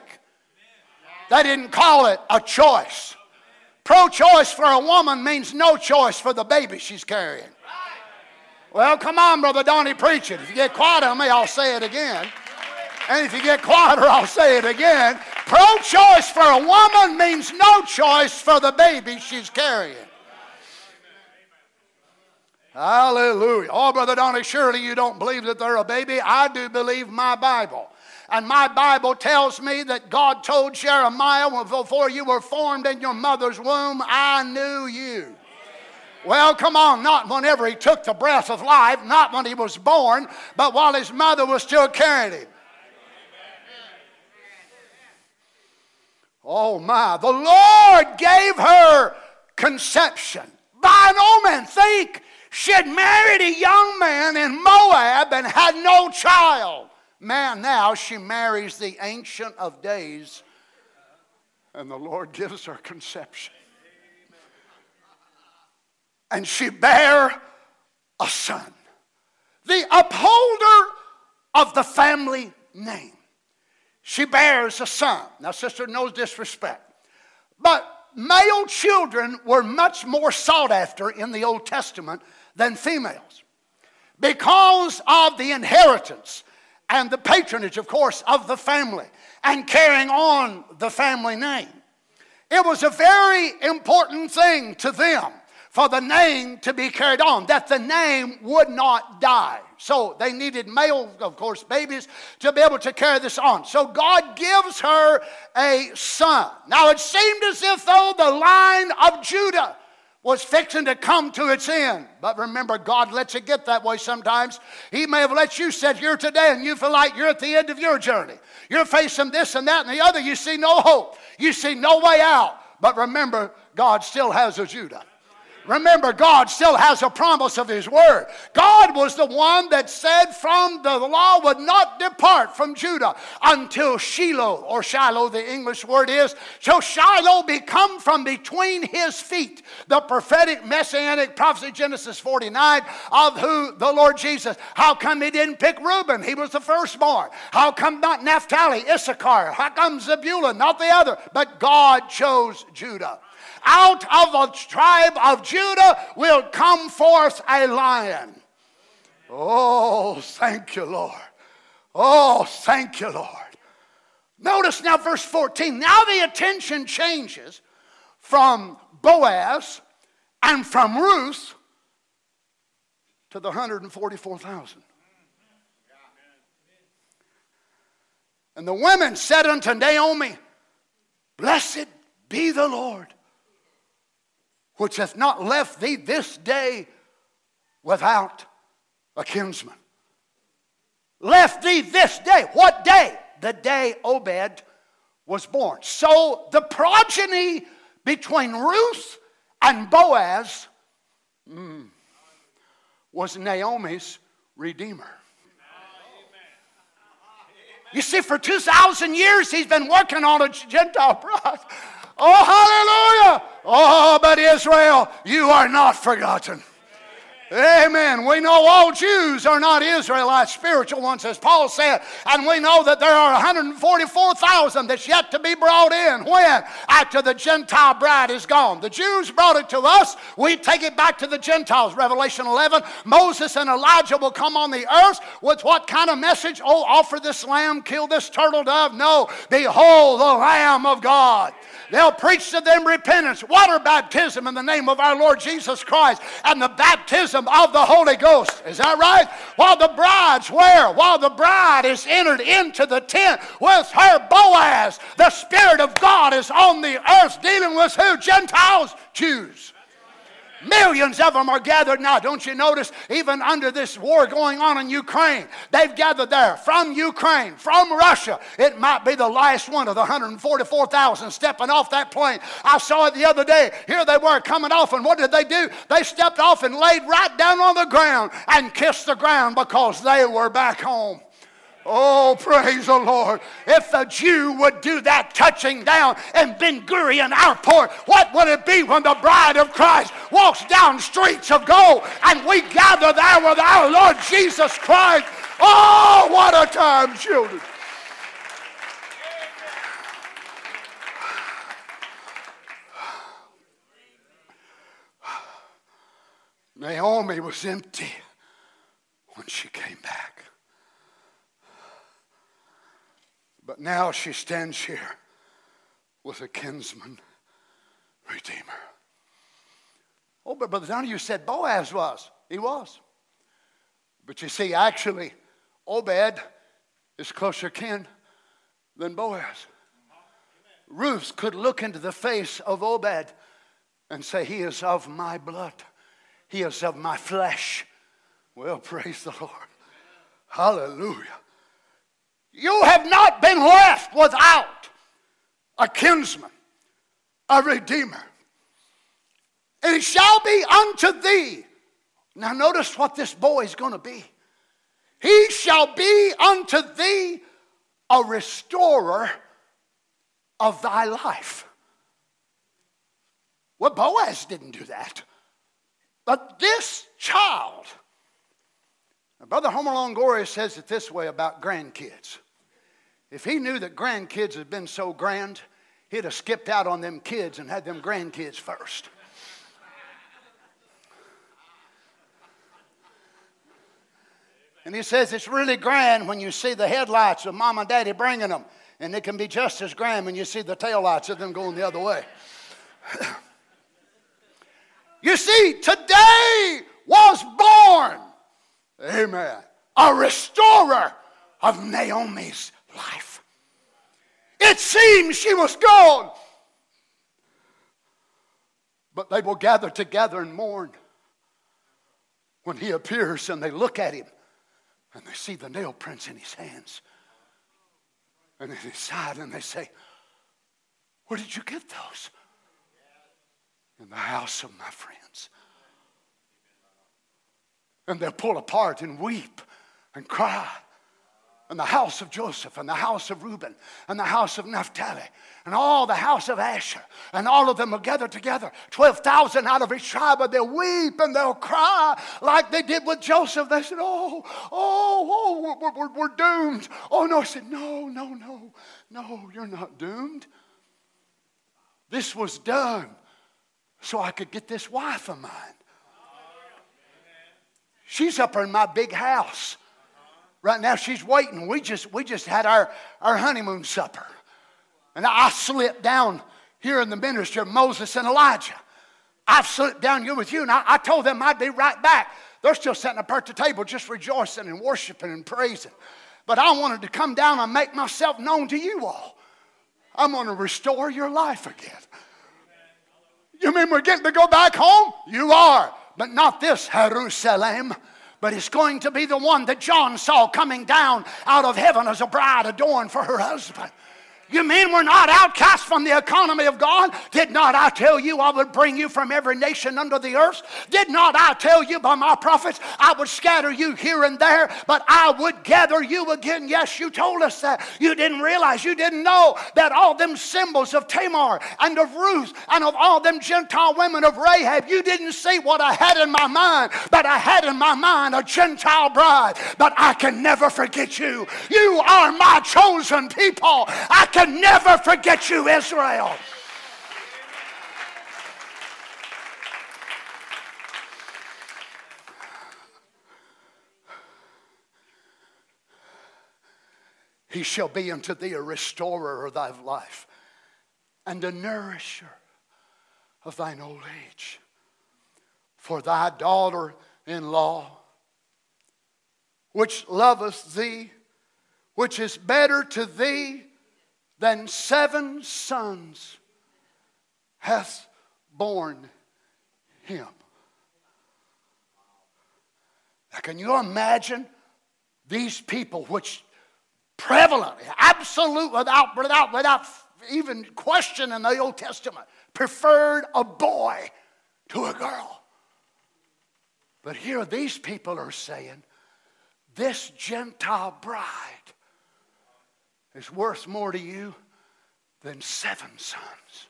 they didn't call it a choice. Pro choice for a woman means no choice for the baby she's carrying. Well, come on, Brother Donny, preach it. If you get quiet on me, I'll say it again. And if you get quieter, I'll say it again. Pro choice for a woman means no choice for the baby she's carrying. Hallelujah. Oh, Brother Donny, surely you don't believe that they're a baby. I do believe my Bible. And my Bible tells me that God told Jeremiah, before you were formed in your mother's womb, I knew you. Well, come on, not whenever he took the breath of life, not when he was born, but while his mother was still carrying him. Oh my, the Lord gave her conception. By no man, think she had married a young man in Moab and had no child. Man, now she marries the Ancient of Days, and the Lord gives her conception. And she bare a son, the upholder of the family name. She bears a son. Now, sister, no disrespect. But male children were much more sought after in the Old Testament than females because of the inheritance and the patronage, of course, of the family and carrying on the family name. It was a very important thing to them for the name to be carried on, that the name would not die. So they needed male, of course, babies to be able to carry this on. So God gives her a son. Now it seemed as if though the line of Judah was fixing to come to its end. But remember, God lets it get that way sometimes. He may have let you sit here today and you feel like you're at the end of your journey. You're facing this and that and the other. You see no hope, you see no way out. But remember, God still has a Judah. Remember, God still has a promise of His word. God was the one that said from the law would not depart from Judah until Shiloh, or Shiloh, the English word is. So Shiloh become from between His feet. The prophetic messianic prophecy, Genesis 49, of who the Lord Jesus. How come He didn't pick Reuben? He was the firstborn. How come not Naphtali, Issachar? How come Zebulun, not the other? But God chose Judah. Out of the tribe of Judah will come forth a lion. Oh, thank you, Lord. Oh, thank you, Lord. Notice now, verse 14. Now the attention changes from Boaz and from Ruth to the 144,000. And the women said unto Naomi, Blessed be the Lord which hath not left thee this day without a kinsman. Left thee this day. What day? The day Obed was born. So the progeny between Ruth and Boaz mm, was Naomi's redeemer. You see, for 2,000 years, he's been working on a Gentile bride. Oh, hallelujah! Oh, but Israel, you are not forgotten. Amen. We know all Jews are not Israelites, spiritual ones, as Paul said. And we know that there are 144,000 that's yet to be brought in. When? After the Gentile bride is gone. The Jews brought it to us. We take it back to the Gentiles. Revelation 11. Moses and Elijah will come on the earth with what kind of message? Oh, offer this lamb, kill this turtle dove. No. Behold the Lamb of God. They'll preach to them repentance, water baptism in the name of our Lord Jesus Christ, and the baptism of the Holy Ghost. Is that right? While the bride's where? While the bride is entered into the tent with her Boaz, the Spirit of God is on the earth dealing with who? Gentiles, Jews. Millions of them are gathered now. Don't you notice? Even under this war going on in Ukraine, they've gathered there from Ukraine, from Russia. It might be the last one of the 144,000 stepping off that plane. I saw it the other day. Here they were coming off, and what did they do? They stepped off and laid right down on the ground and kissed the ground because they were back home. Oh, praise the Lord. If a Jew would do that touching down in Ben Gurion airport, what would it be when the bride of Christ walks down streets of gold and we gather there with our Lord Jesus Christ? Oh, what a time, children. Naomi was empty when she came back. But now she stands here with a kinsman redeemer. Oh, but Brother Donny, you said Boaz was. He was. But you see, actually, Obed is closer kin than Boaz. Ruth could look into the face of Obed and say, He is of my blood, He is of my flesh. Well, praise the Lord. Hallelujah. You have not been left without a kinsman, a redeemer. And it shall be unto thee. Now, notice what this boy is going to be. He shall be unto thee a restorer of thy life. Well, Boaz didn't do that. But this child, Brother Homer Longoria says it this way about grandkids. If he knew that grandkids had been so grand, he'd have skipped out on them kids and had them grandkids first. And he says it's really grand when you see the headlights of mom and daddy bringing them. And it can be just as grand when you see the taillights of them going the other way. you see, today was born, amen, a restorer of Naomi's life. It seems she was gone. But they will gather together and mourn when he appears and they look at him and they see the nail prints in his hands and in his side and they say, Where did you get those? In the house of my friends. And they'll pull apart and weep and cry and the house of Joseph, and the house of Reuben, and the house of Naphtali, and all the house of Asher, and all of them will gather together. 12,000 out of each tribe, and they'll weep and they'll cry like they did with Joseph. They said, Oh, oh, oh, we're, we're, we're doomed. Oh, no. I said, No, no, no, no, you're not doomed. This was done so I could get this wife of mine. She's up in my big house. Right now she's waiting. We just, we just had our, our honeymoon supper. And I slipped down here in the ministry of Moses and Elijah. I've slipped down here with you, and I, I told them I'd be right back. They're still sitting up at the table just rejoicing and worshiping and praising. But I wanted to come down and make myself known to you all. I'm going to restore your life again. You mean we're getting to go back home? You are, but not this Jerusalem but it's going to be the one that John saw coming down out of heaven as a bride adorned for her husband. You mean we're not outcast from the economy of God? Did not I tell you I would bring you from every nation under the earth? Did not I tell you by my prophets I would scatter you here and there, but I would gather you again? Yes, you told us that. You didn't realize, you didn't know that all them symbols of Tamar and of Ruth and of all them Gentile women of Rahab, you didn't see what I had in my mind, but I had in my mind a Gentile bride. But I can never forget you. You are my chosen people. I can can never forget you, Israel. He shall be unto thee a restorer of thy life and a nourisher of thine old age. For thy daughter in law, which loveth thee, which is better to thee than seven sons hath borne him. Now, can you imagine these people, which prevalently, absolute, without, without, without even question in the Old Testament, preferred a boy to a girl? But here these people are saying, this Gentile bride is worth more to you than seven sons.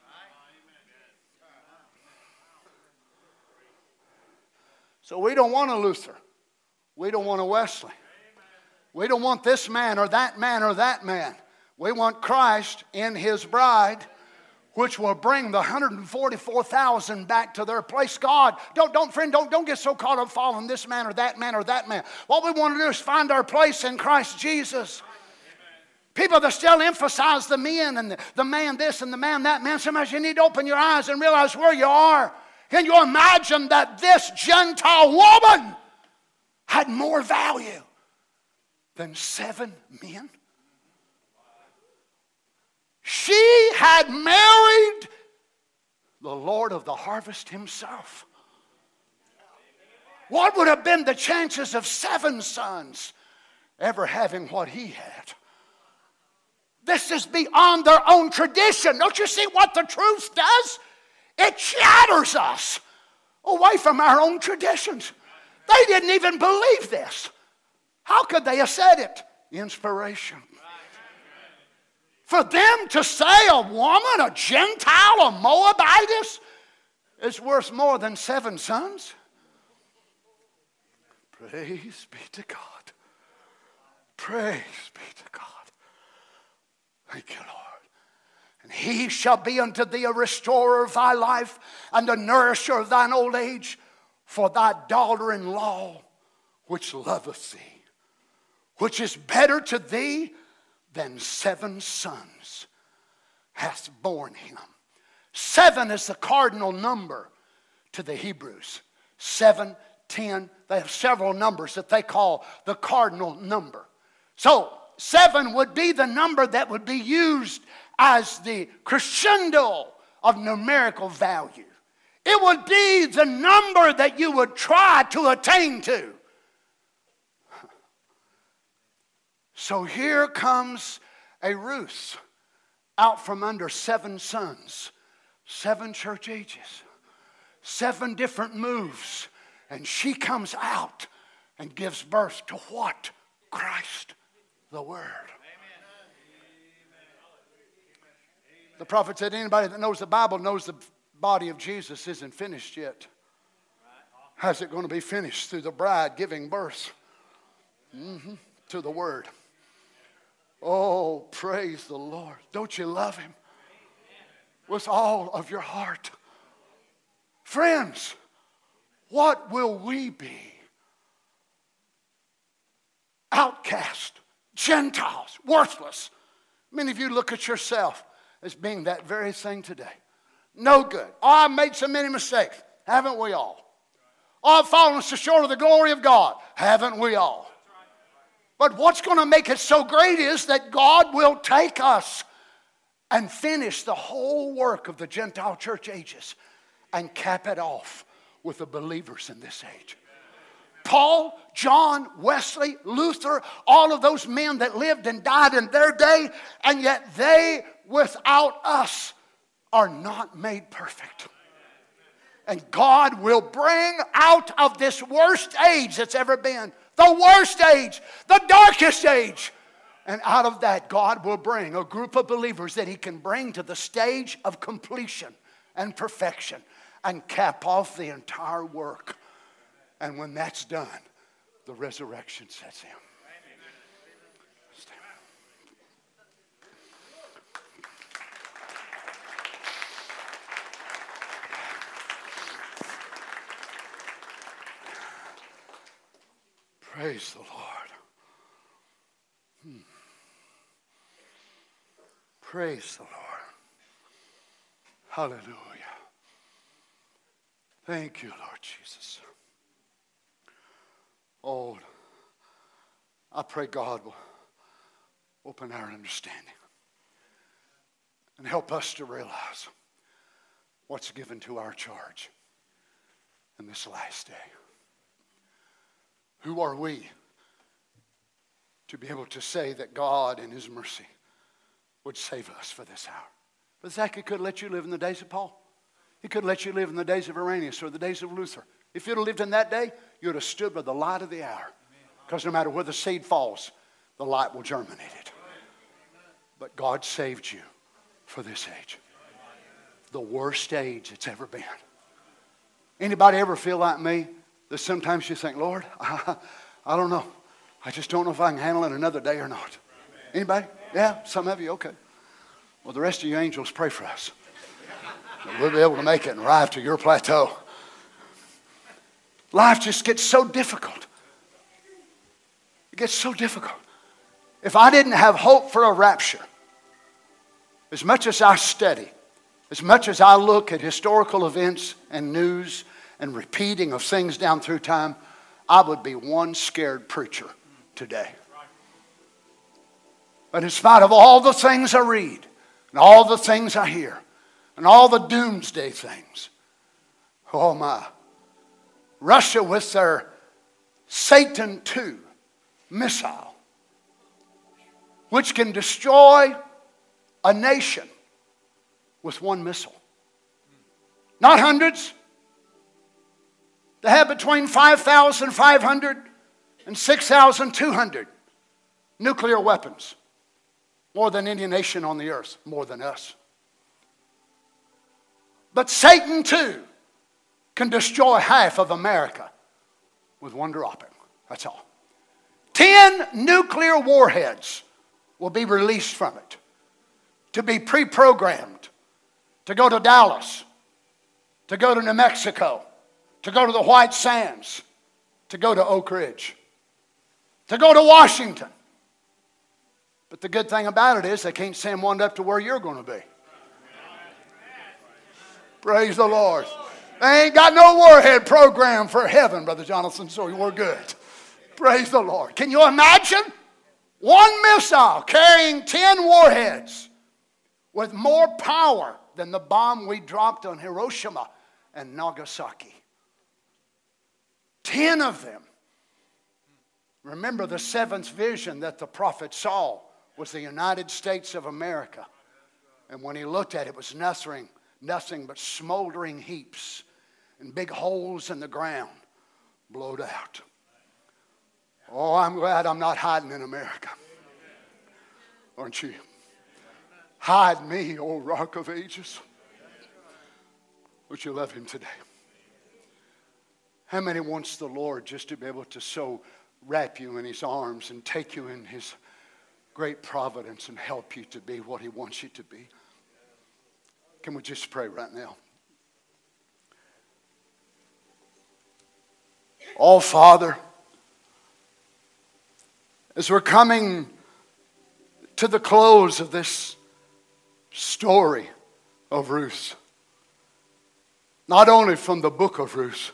So we don't want a Luther. We don't want a Wesley. We don't want this man or that man or that man. We want Christ in his bride, which will bring the 144,000 back to their place. God, don't, don't, friend, don't, don't get so caught up following this man or that man or that man. What we want to do is find our place in Christ Jesus. People that still emphasize the men and the, man this and the man that. Man, sometimes you need to open your eyes and realize where you are. Can you imagine that this Gentile woman had more value than seven men? She had married the Lord of the harvest himself. What would have been the chances of seven sons ever having what he had? This is beyond their own tradition. Don't you see what the truth does? It shatters us away from our own traditions. They didn't even believe this. How could they have said it? Inspiration. For them to say a woman, a Gentile, a Moabitess, is worth more than seven sons. Praise be to God. Praise be to God. Thank you, Lord. And he shall be unto thee a restorer of thy life and a nourisher of thine old age for thy daughter in law, which loveth thee, which is better to thee than seven sons, hath borne him. Seven is the cardinal number to the Hebrews. Seven, ten, they have several numbers that they call the cardinal number. So, seven would be the number that would be used as the crescendo of numerical value. It would be the number that you would try to attain to. So here comes a Ruth out from under seven sons, seven church ages, seven different moves, and she comes out and gives birth to what? Christ the Word. The prophet said, anybody that knows the Bible knows the body of Jesus isn't finished yet. How's it going to be finished? Through the bride giving birth mm-hmm, to the Word. Oh, praise the Lord. Don't you love Him? With all of your heart. Friends, what will we be? Outcast Gentiles, worthless. Many of you look at yourself as being that very thing today. No good. Oh, I've made so many mistakes. Haven't we all? Oh, I've fallen so short of the glory of God. Haven't we all? But what's going to make it so great is that God will take us and finish the whole work of the Gentile church ages and cap it off with the believers in this age. Paul, John, Wesley, Luther, all of those men that lived and died in their day, and yet they, without us, are not made perfect. And God will bring out of this worst age that's ever been, the worst age, the darkest age. And out of that, God will bring a group of believers that He can bring to the stage of completion and perfection and cap off the entire work. And when that's done, the resurrection sets in. Praise the Lord. Hmm. Praise the Lord. Hallelujah. Thank you, Lord Jesus. Oh, I pray God will open our understanding and help us to realize what's given to our charge in this last day. Who are we to be able to say that God in His mercy would save us for this hour? But Zach, could let you live in the days of Paul. He could let you live in the days of Irenaeus or the days of Luther. If you'd have lived in that day, you'd have stood by the light of the hour. Because no matter where the seed falls, the light will germinate it. But God saved you for this age. The worst age it's ever been. Anybody ever feel like me? that sometimes you think, Lord, I, I don't know. I just don't know if I can handle it another day or not. Anybody? Yeah, some of you, okay. Well, the rest of you angels, pray for us. We'll be able to make it and arrive to your plateau. Life just gets so difficult. It gets so difficult. If I didn't have hope for a rapture, as much as I study, as much as I look at historical events and news and repeating of things down through time, I would be one scared preacher today. But in spite of all the things I read, and all the things I hear, and all the doomsday things, oh my. Russia with their Satan II missile, which can destroy a nation with one missile. Not hundreds, they have between 5,500 and 6,200 nuclear weapons. More than any nation on the earth, more than us. But Satan, too, can destroy half of America with one dropping. That's all. Ten nuclear warheads will be released from it to be pre programmed to go to Dallas, to go to New Mexico, to go to the White Sands, to go to Oak Ridge, to go to Washington. But the good thing about it is they can't send one up to where you're going to be. Praise the Lord. They ain't got no warhead program for heaven, Brother Jonathan, so we're good. Praise the Lord. Can you imagine? One missile carrying 10 warheads with more power than the bomb we dropped on Hiroshima and Nagasaki. Ten of them. Remember the seventh vision that the prophet saw was the United States of America. And when he looked at it, it was nothing, nothing but smoldering heaps and big holes in the ground, blowed out. Oh, I'm glad I'm not hiding in America. Aren't you? Hide me, O rock of ages. Would you love him today? How many wants the Lord just to be able to so wrap you in his arms and take you in his great providence and help you to be what he wants you to be? Can we just pray right now? Oh, Father, as we're coming to the close of this story of Ruth, not only from the book of Ruth,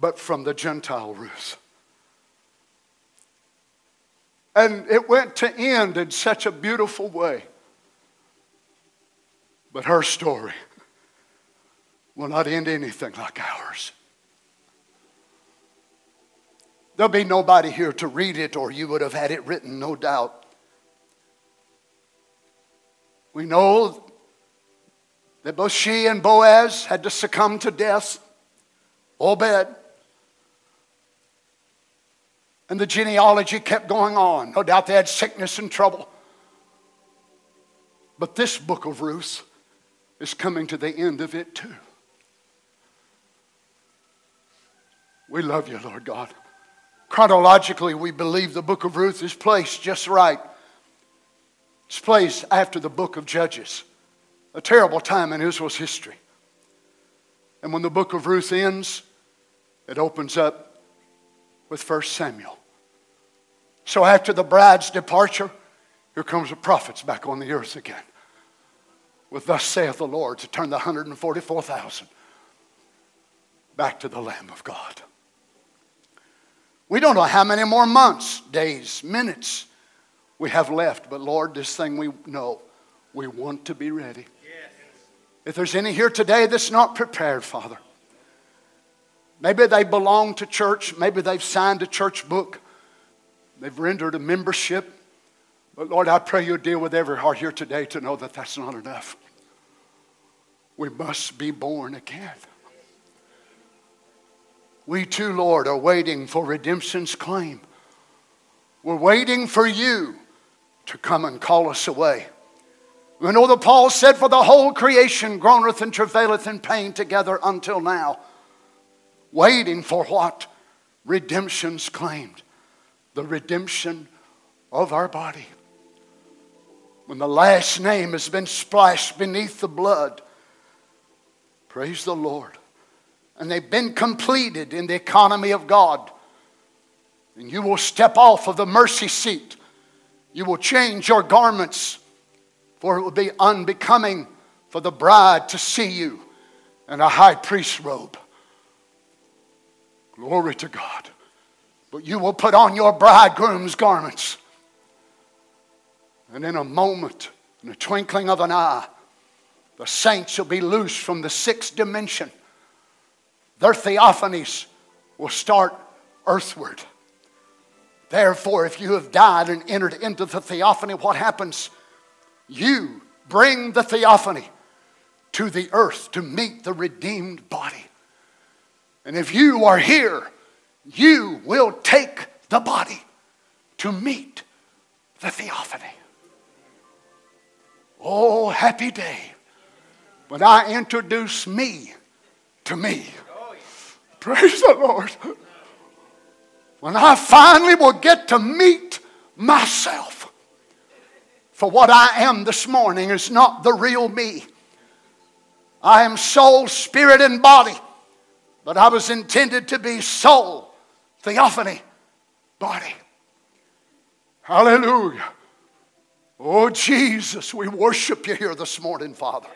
but from the Gentile Ruth. And it went to end in such a beautiful way. But her story will not end anything like ours. There'll be nobody here to read it, or you would have had it written, no doubt. We know that both she and Boaz had to succumb to death. Obed. And the genealogy kept going on. No doubt they had sickness and trouble. But this book of Ruth is coming to the end of it too. We love you, Lord God. Chronologically, we believe the book of Ruth is placed just right. It's placed after the book of Judges, a terrible time in Israel's history. And when the book of Ruth ends, it opens up with 1 Samuel. So after the bride's departure, here comes the prophets back on the earth again. With thus saith the Lord to turn the 144,000 back to the Lamb of God. We don't know how many more months, days, minutes we have left, but Lord, this thing we know, we want to be ready. Yes. If there's any here today that's not prepared, Father, maybe they belong to church, maybe they've signed a church book, they've rendered a membership, but Lord, I pray you deal with every heart here today to know that that's not enough. We must be born again. We too, Lord, are waiting for redemption's claim. We're waiting for you to come and call us away. We know that Paul said, For the whole creation groaneth and travaileth in pain together until now. Waiting for what? Redemption's claimed. The redemption of our body. When the last name has been splashed beneath the blood, praise the Lord and they've been completed in the economy of God. And you will step off of the mercy seat. You will change your garments, for it will be unbecoming for the bride to see you in a high priest robe. Glory to God. But you will put on your bridegroom's garments. And in a moment, in a twinkling of an eye, the saints shall be loosed from the sixth dimension their theophanies will start earthward. Therefore, if you have died and entered into the theophany, what happens? You bring the theophany to the earth to meet the redeemed body. And if you are here, you will take the body to meet the theophany. Oh, happy day when I introduce me to me. Praise the Lord. When I finally will get to meet myself. For what I am this morning is not the real me. I am soul, spirit, and body. But I was intended to be soul, theophany, body. Hallelujah. Oh, Jesus, we worship you here this morning, Father.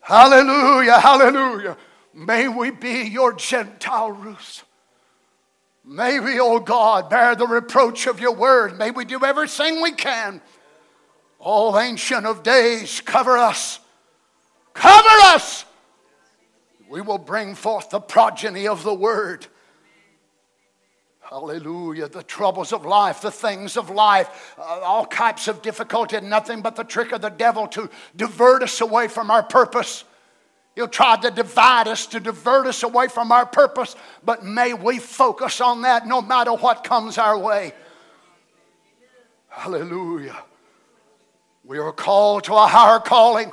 Hallelujah, hallelujah. May we be your Gentile Ruths. May we, O oh God, bear the reproach of your word. May we do everything we can. O Ancient of Days, cover us. Cover us. We will bring forth the progeny of the word. Hallelujah. The troubles of life, the things of life, uh, all types of difficulty, nothing but the trick of the devil to divert us away from our purpose. He'll try to divide us, to divert us away from our purpose, but may we focus on that no matter what comes our way. Hallelujah. We are called to a higher calling.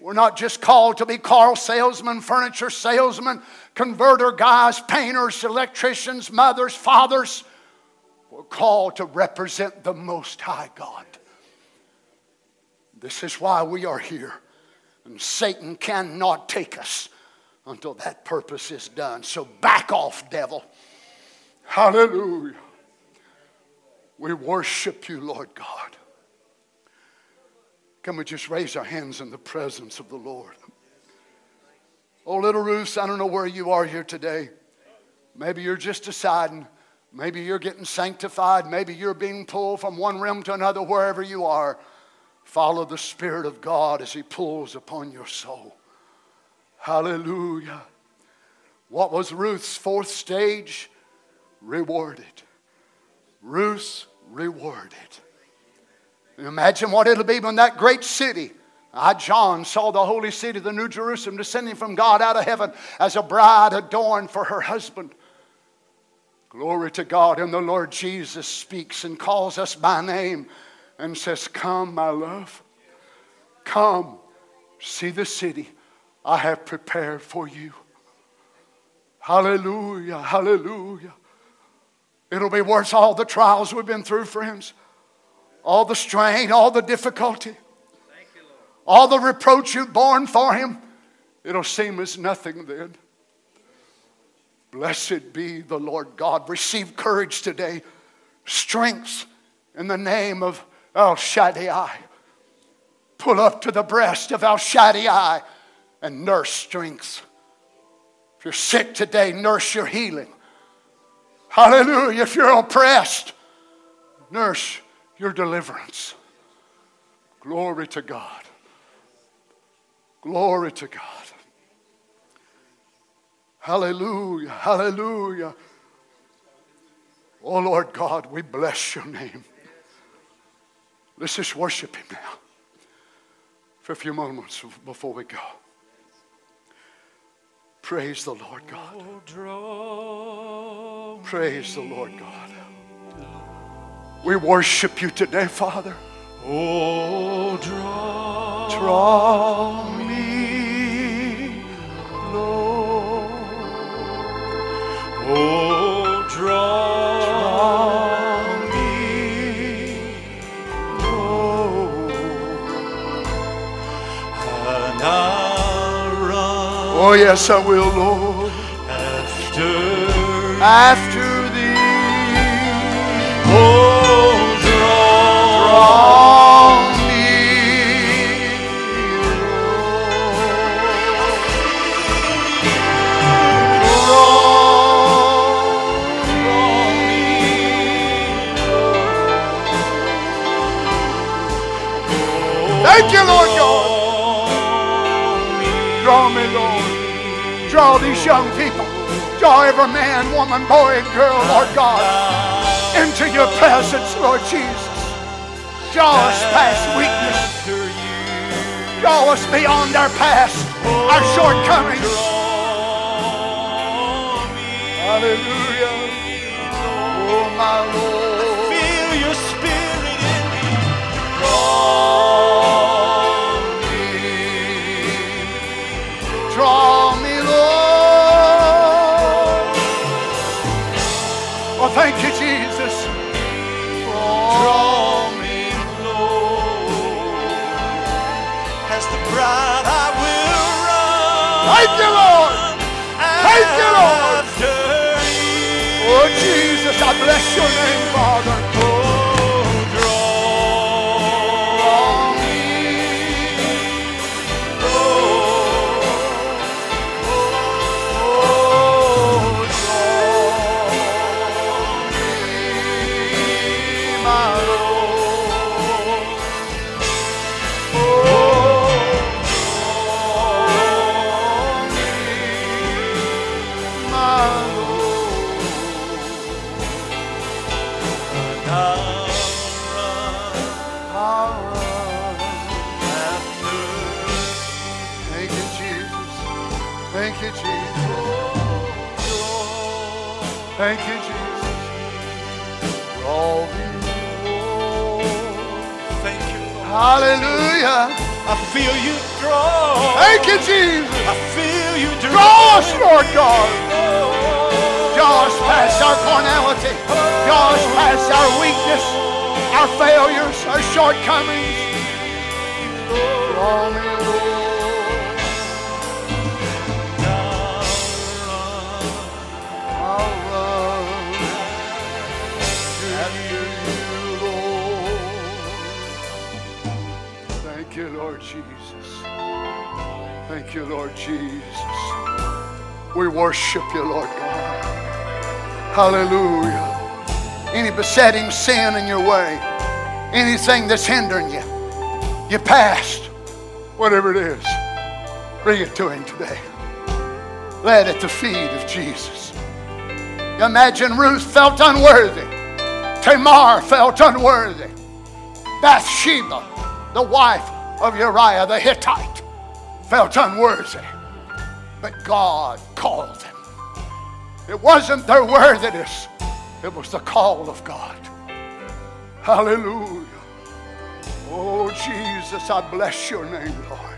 We're not just called to be car salesmen, furniture salesmen, converter guys, painters, electricians, mothers, fathers. We're called to represent the Most High God. This is why we are here. And Satan cannot take us until that purpose is done. So back off, devil. Hallelujah. We worship you, Lord God. Can we just raise our hands in the presence of the Lord? Oh, little Ruth, I don't know where you are here today. Maybe you're just deciding. Maybe you're getting sanctified. Maybe you're being pulled from one realm to another, wherever you are. Follow the Spirit of God as He pulls upon your soul. Hallelujah. What was Ruth's fourth stage? Rewarded. Ruth's rewarded. Imagine what it'll be when that great city I, John, saw the holy city, the New Jerusalem, descending from God out of heaven as a bride adorned for her husband. Glory to God. And the Lord Jesus speaks and calls us by name and says, Come, my love. Come, see the city I have prepared for you. Hallelujah, hallelujah. It'll be worth all the trials we've been through, friends, all the strain, all the difficulty all the reproach you've borne for him, it'll seem as nothing then. Blessed be the Lord God. Receive courage today, strength in the name of El Shaddai. Pull up to the breast of El Shaddai and nurse strength. If you're sick today, nurse your healing. Hallelujah. If you're oppressed, nurse your deliverance. Glory to God. Glory to God. Hallelujah. Hallelujah. Oh Lord God, we bless your name. Let's just worship him now for a few moments before we go. Praise the Lord God. Praise the Lord God. We worship you today, Father. Oh, draw, draw Oh, yes, I will, Lord. After, after thee. Oh, draw. draw Thank you, Lord God. Draw me, Lord. Draw these young people. Draw every man, woman, boy, and girl, Lord God, into your presence, Lord Jesus. Draw us past weakness. Draw us beyond our past, our shortcomings. Hallelujah. Oh, my Lord. I bless your name, sin in your way, anything that's hindering you, your past, whatever it is, bring it to Him today. Lay it at the feet of Jesus. Imagine Ruth felt unworthy. Tamar felt unworthy. Bathsheba, the wife of Uriah the Hittite, felt unworthy. But God called them. It wasn't their worthiness, it was the call of God. Hallelujah. Oh, Jesus, I bless your name, Lord.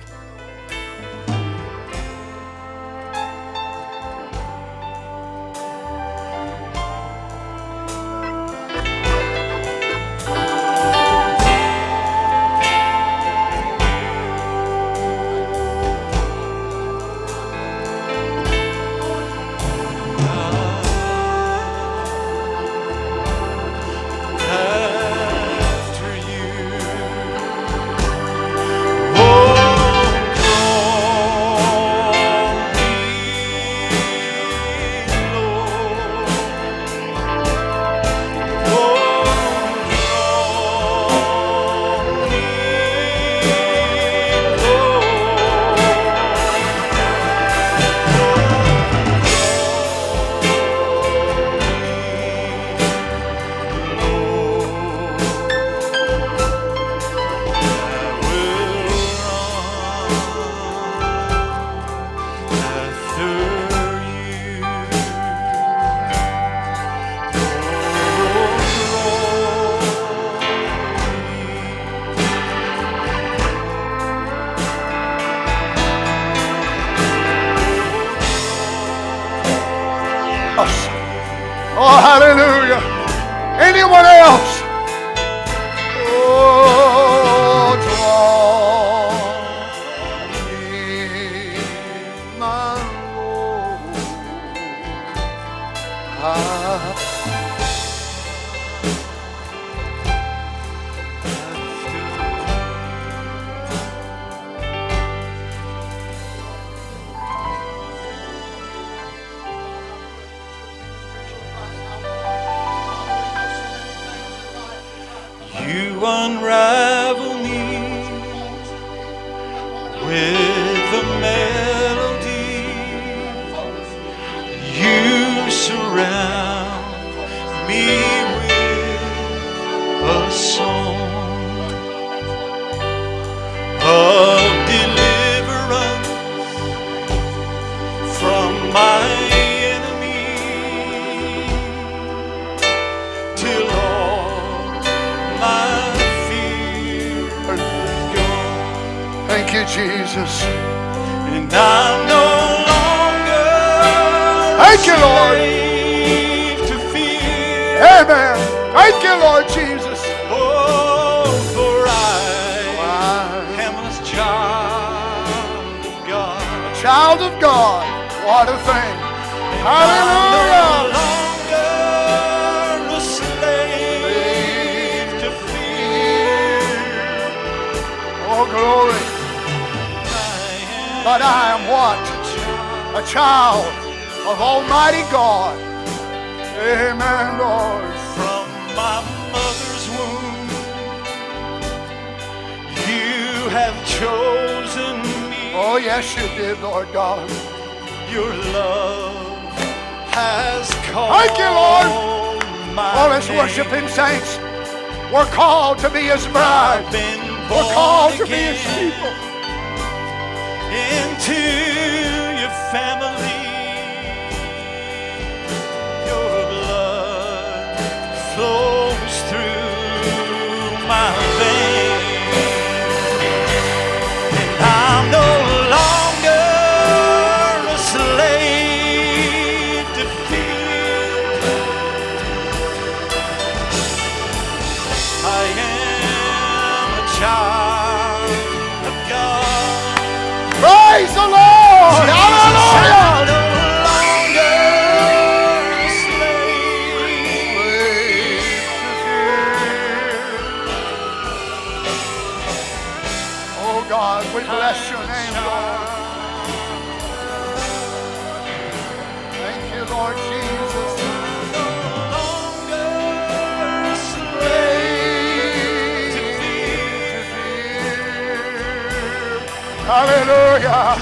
Hallelujah.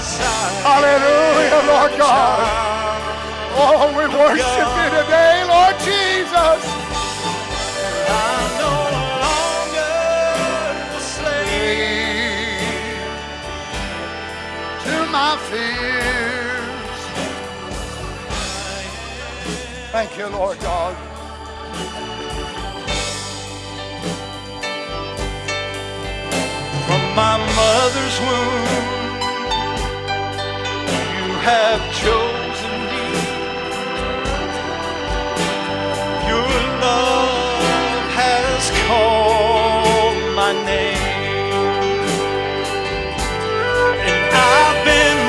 Hallelujah, Lord God. Oh, we worship you today, Lord Jesus. To my fears. Thank you, Lord God. From my mother's womb have chosen me. Your love has called my name. And I've been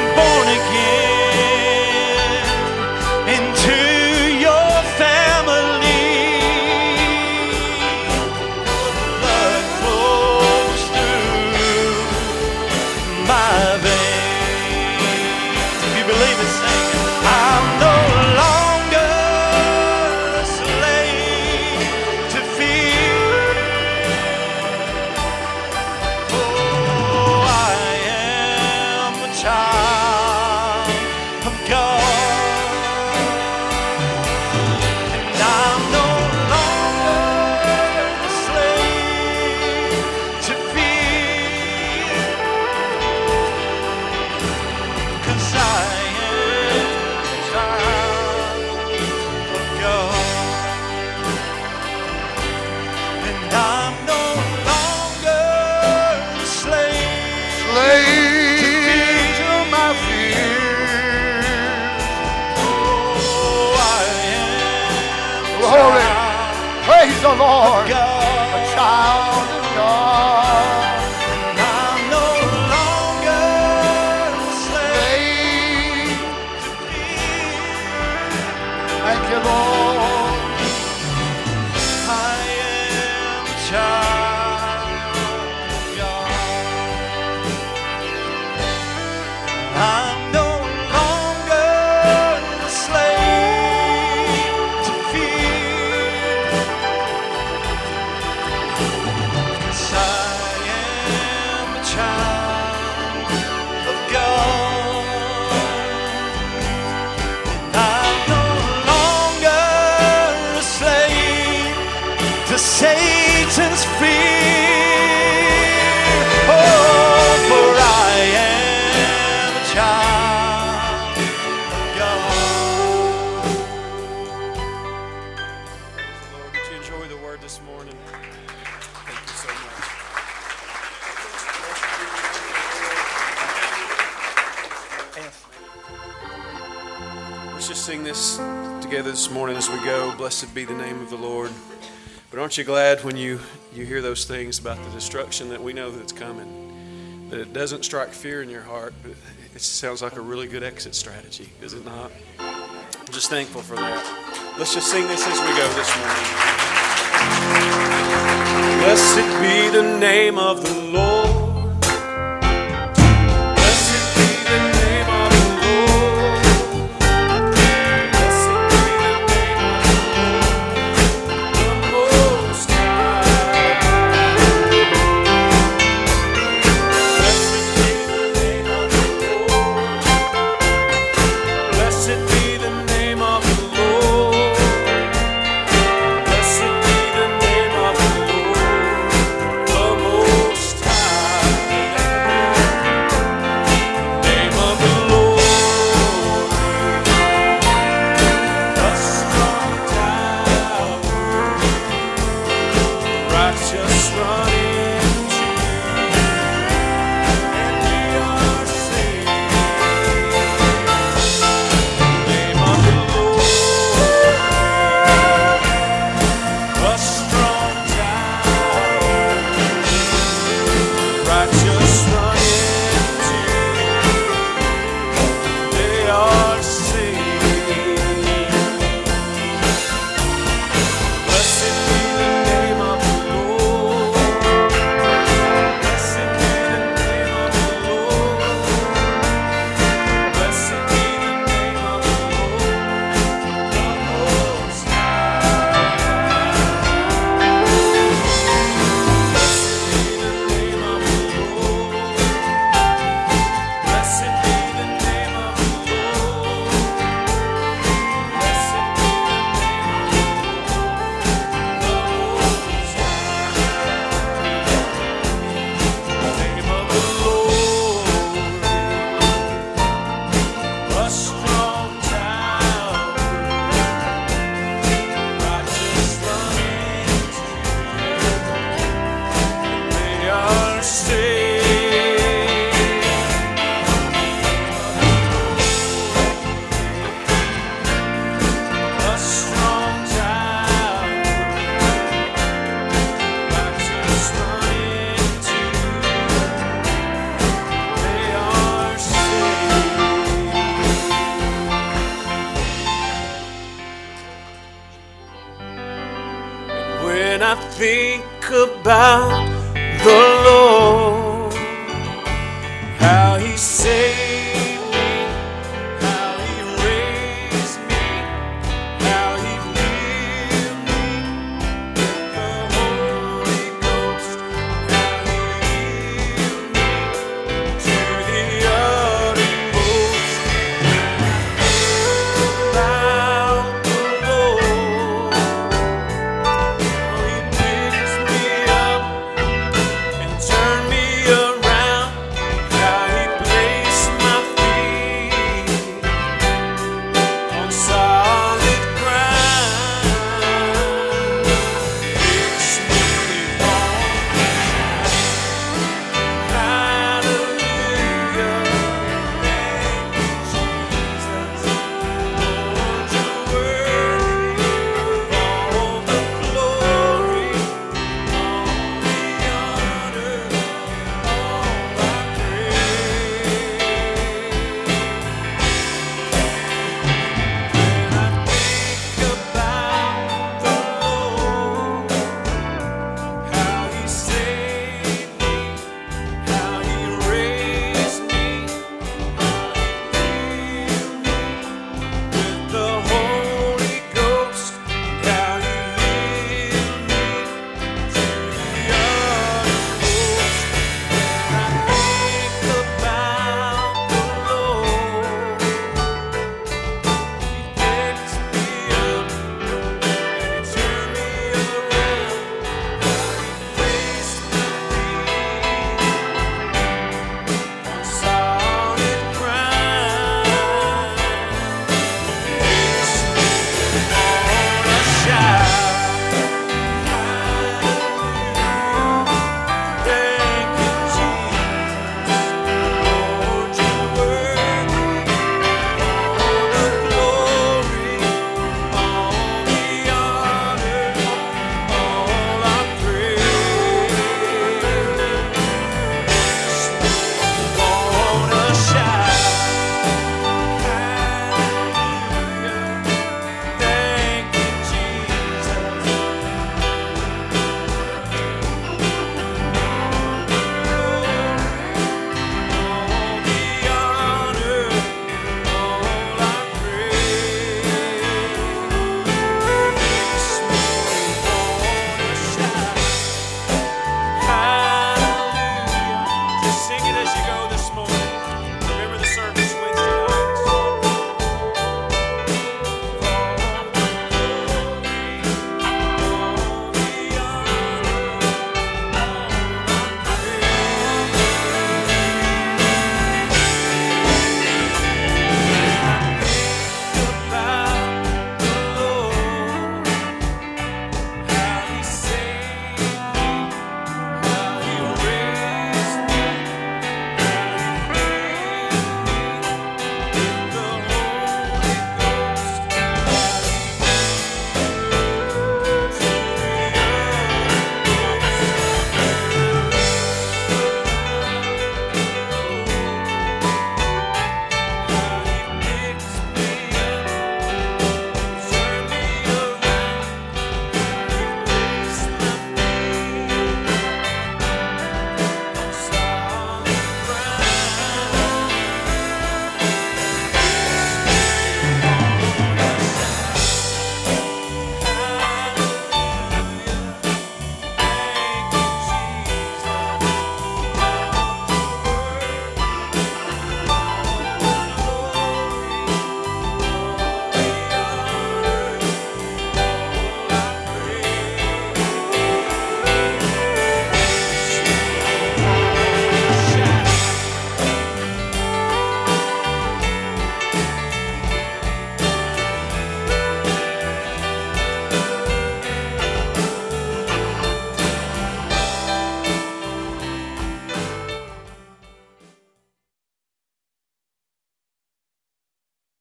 go. Blessed be the name of the Lord. But aren't you glad when you, you hear those things about the destruction that we know that's coming? That it doesn't strike fear in your heart, but it sounds like a really good exit strategy, does it not? I'm just thankful for that. Let's just sing this as we go this morning. Blessed be the name of the Lord.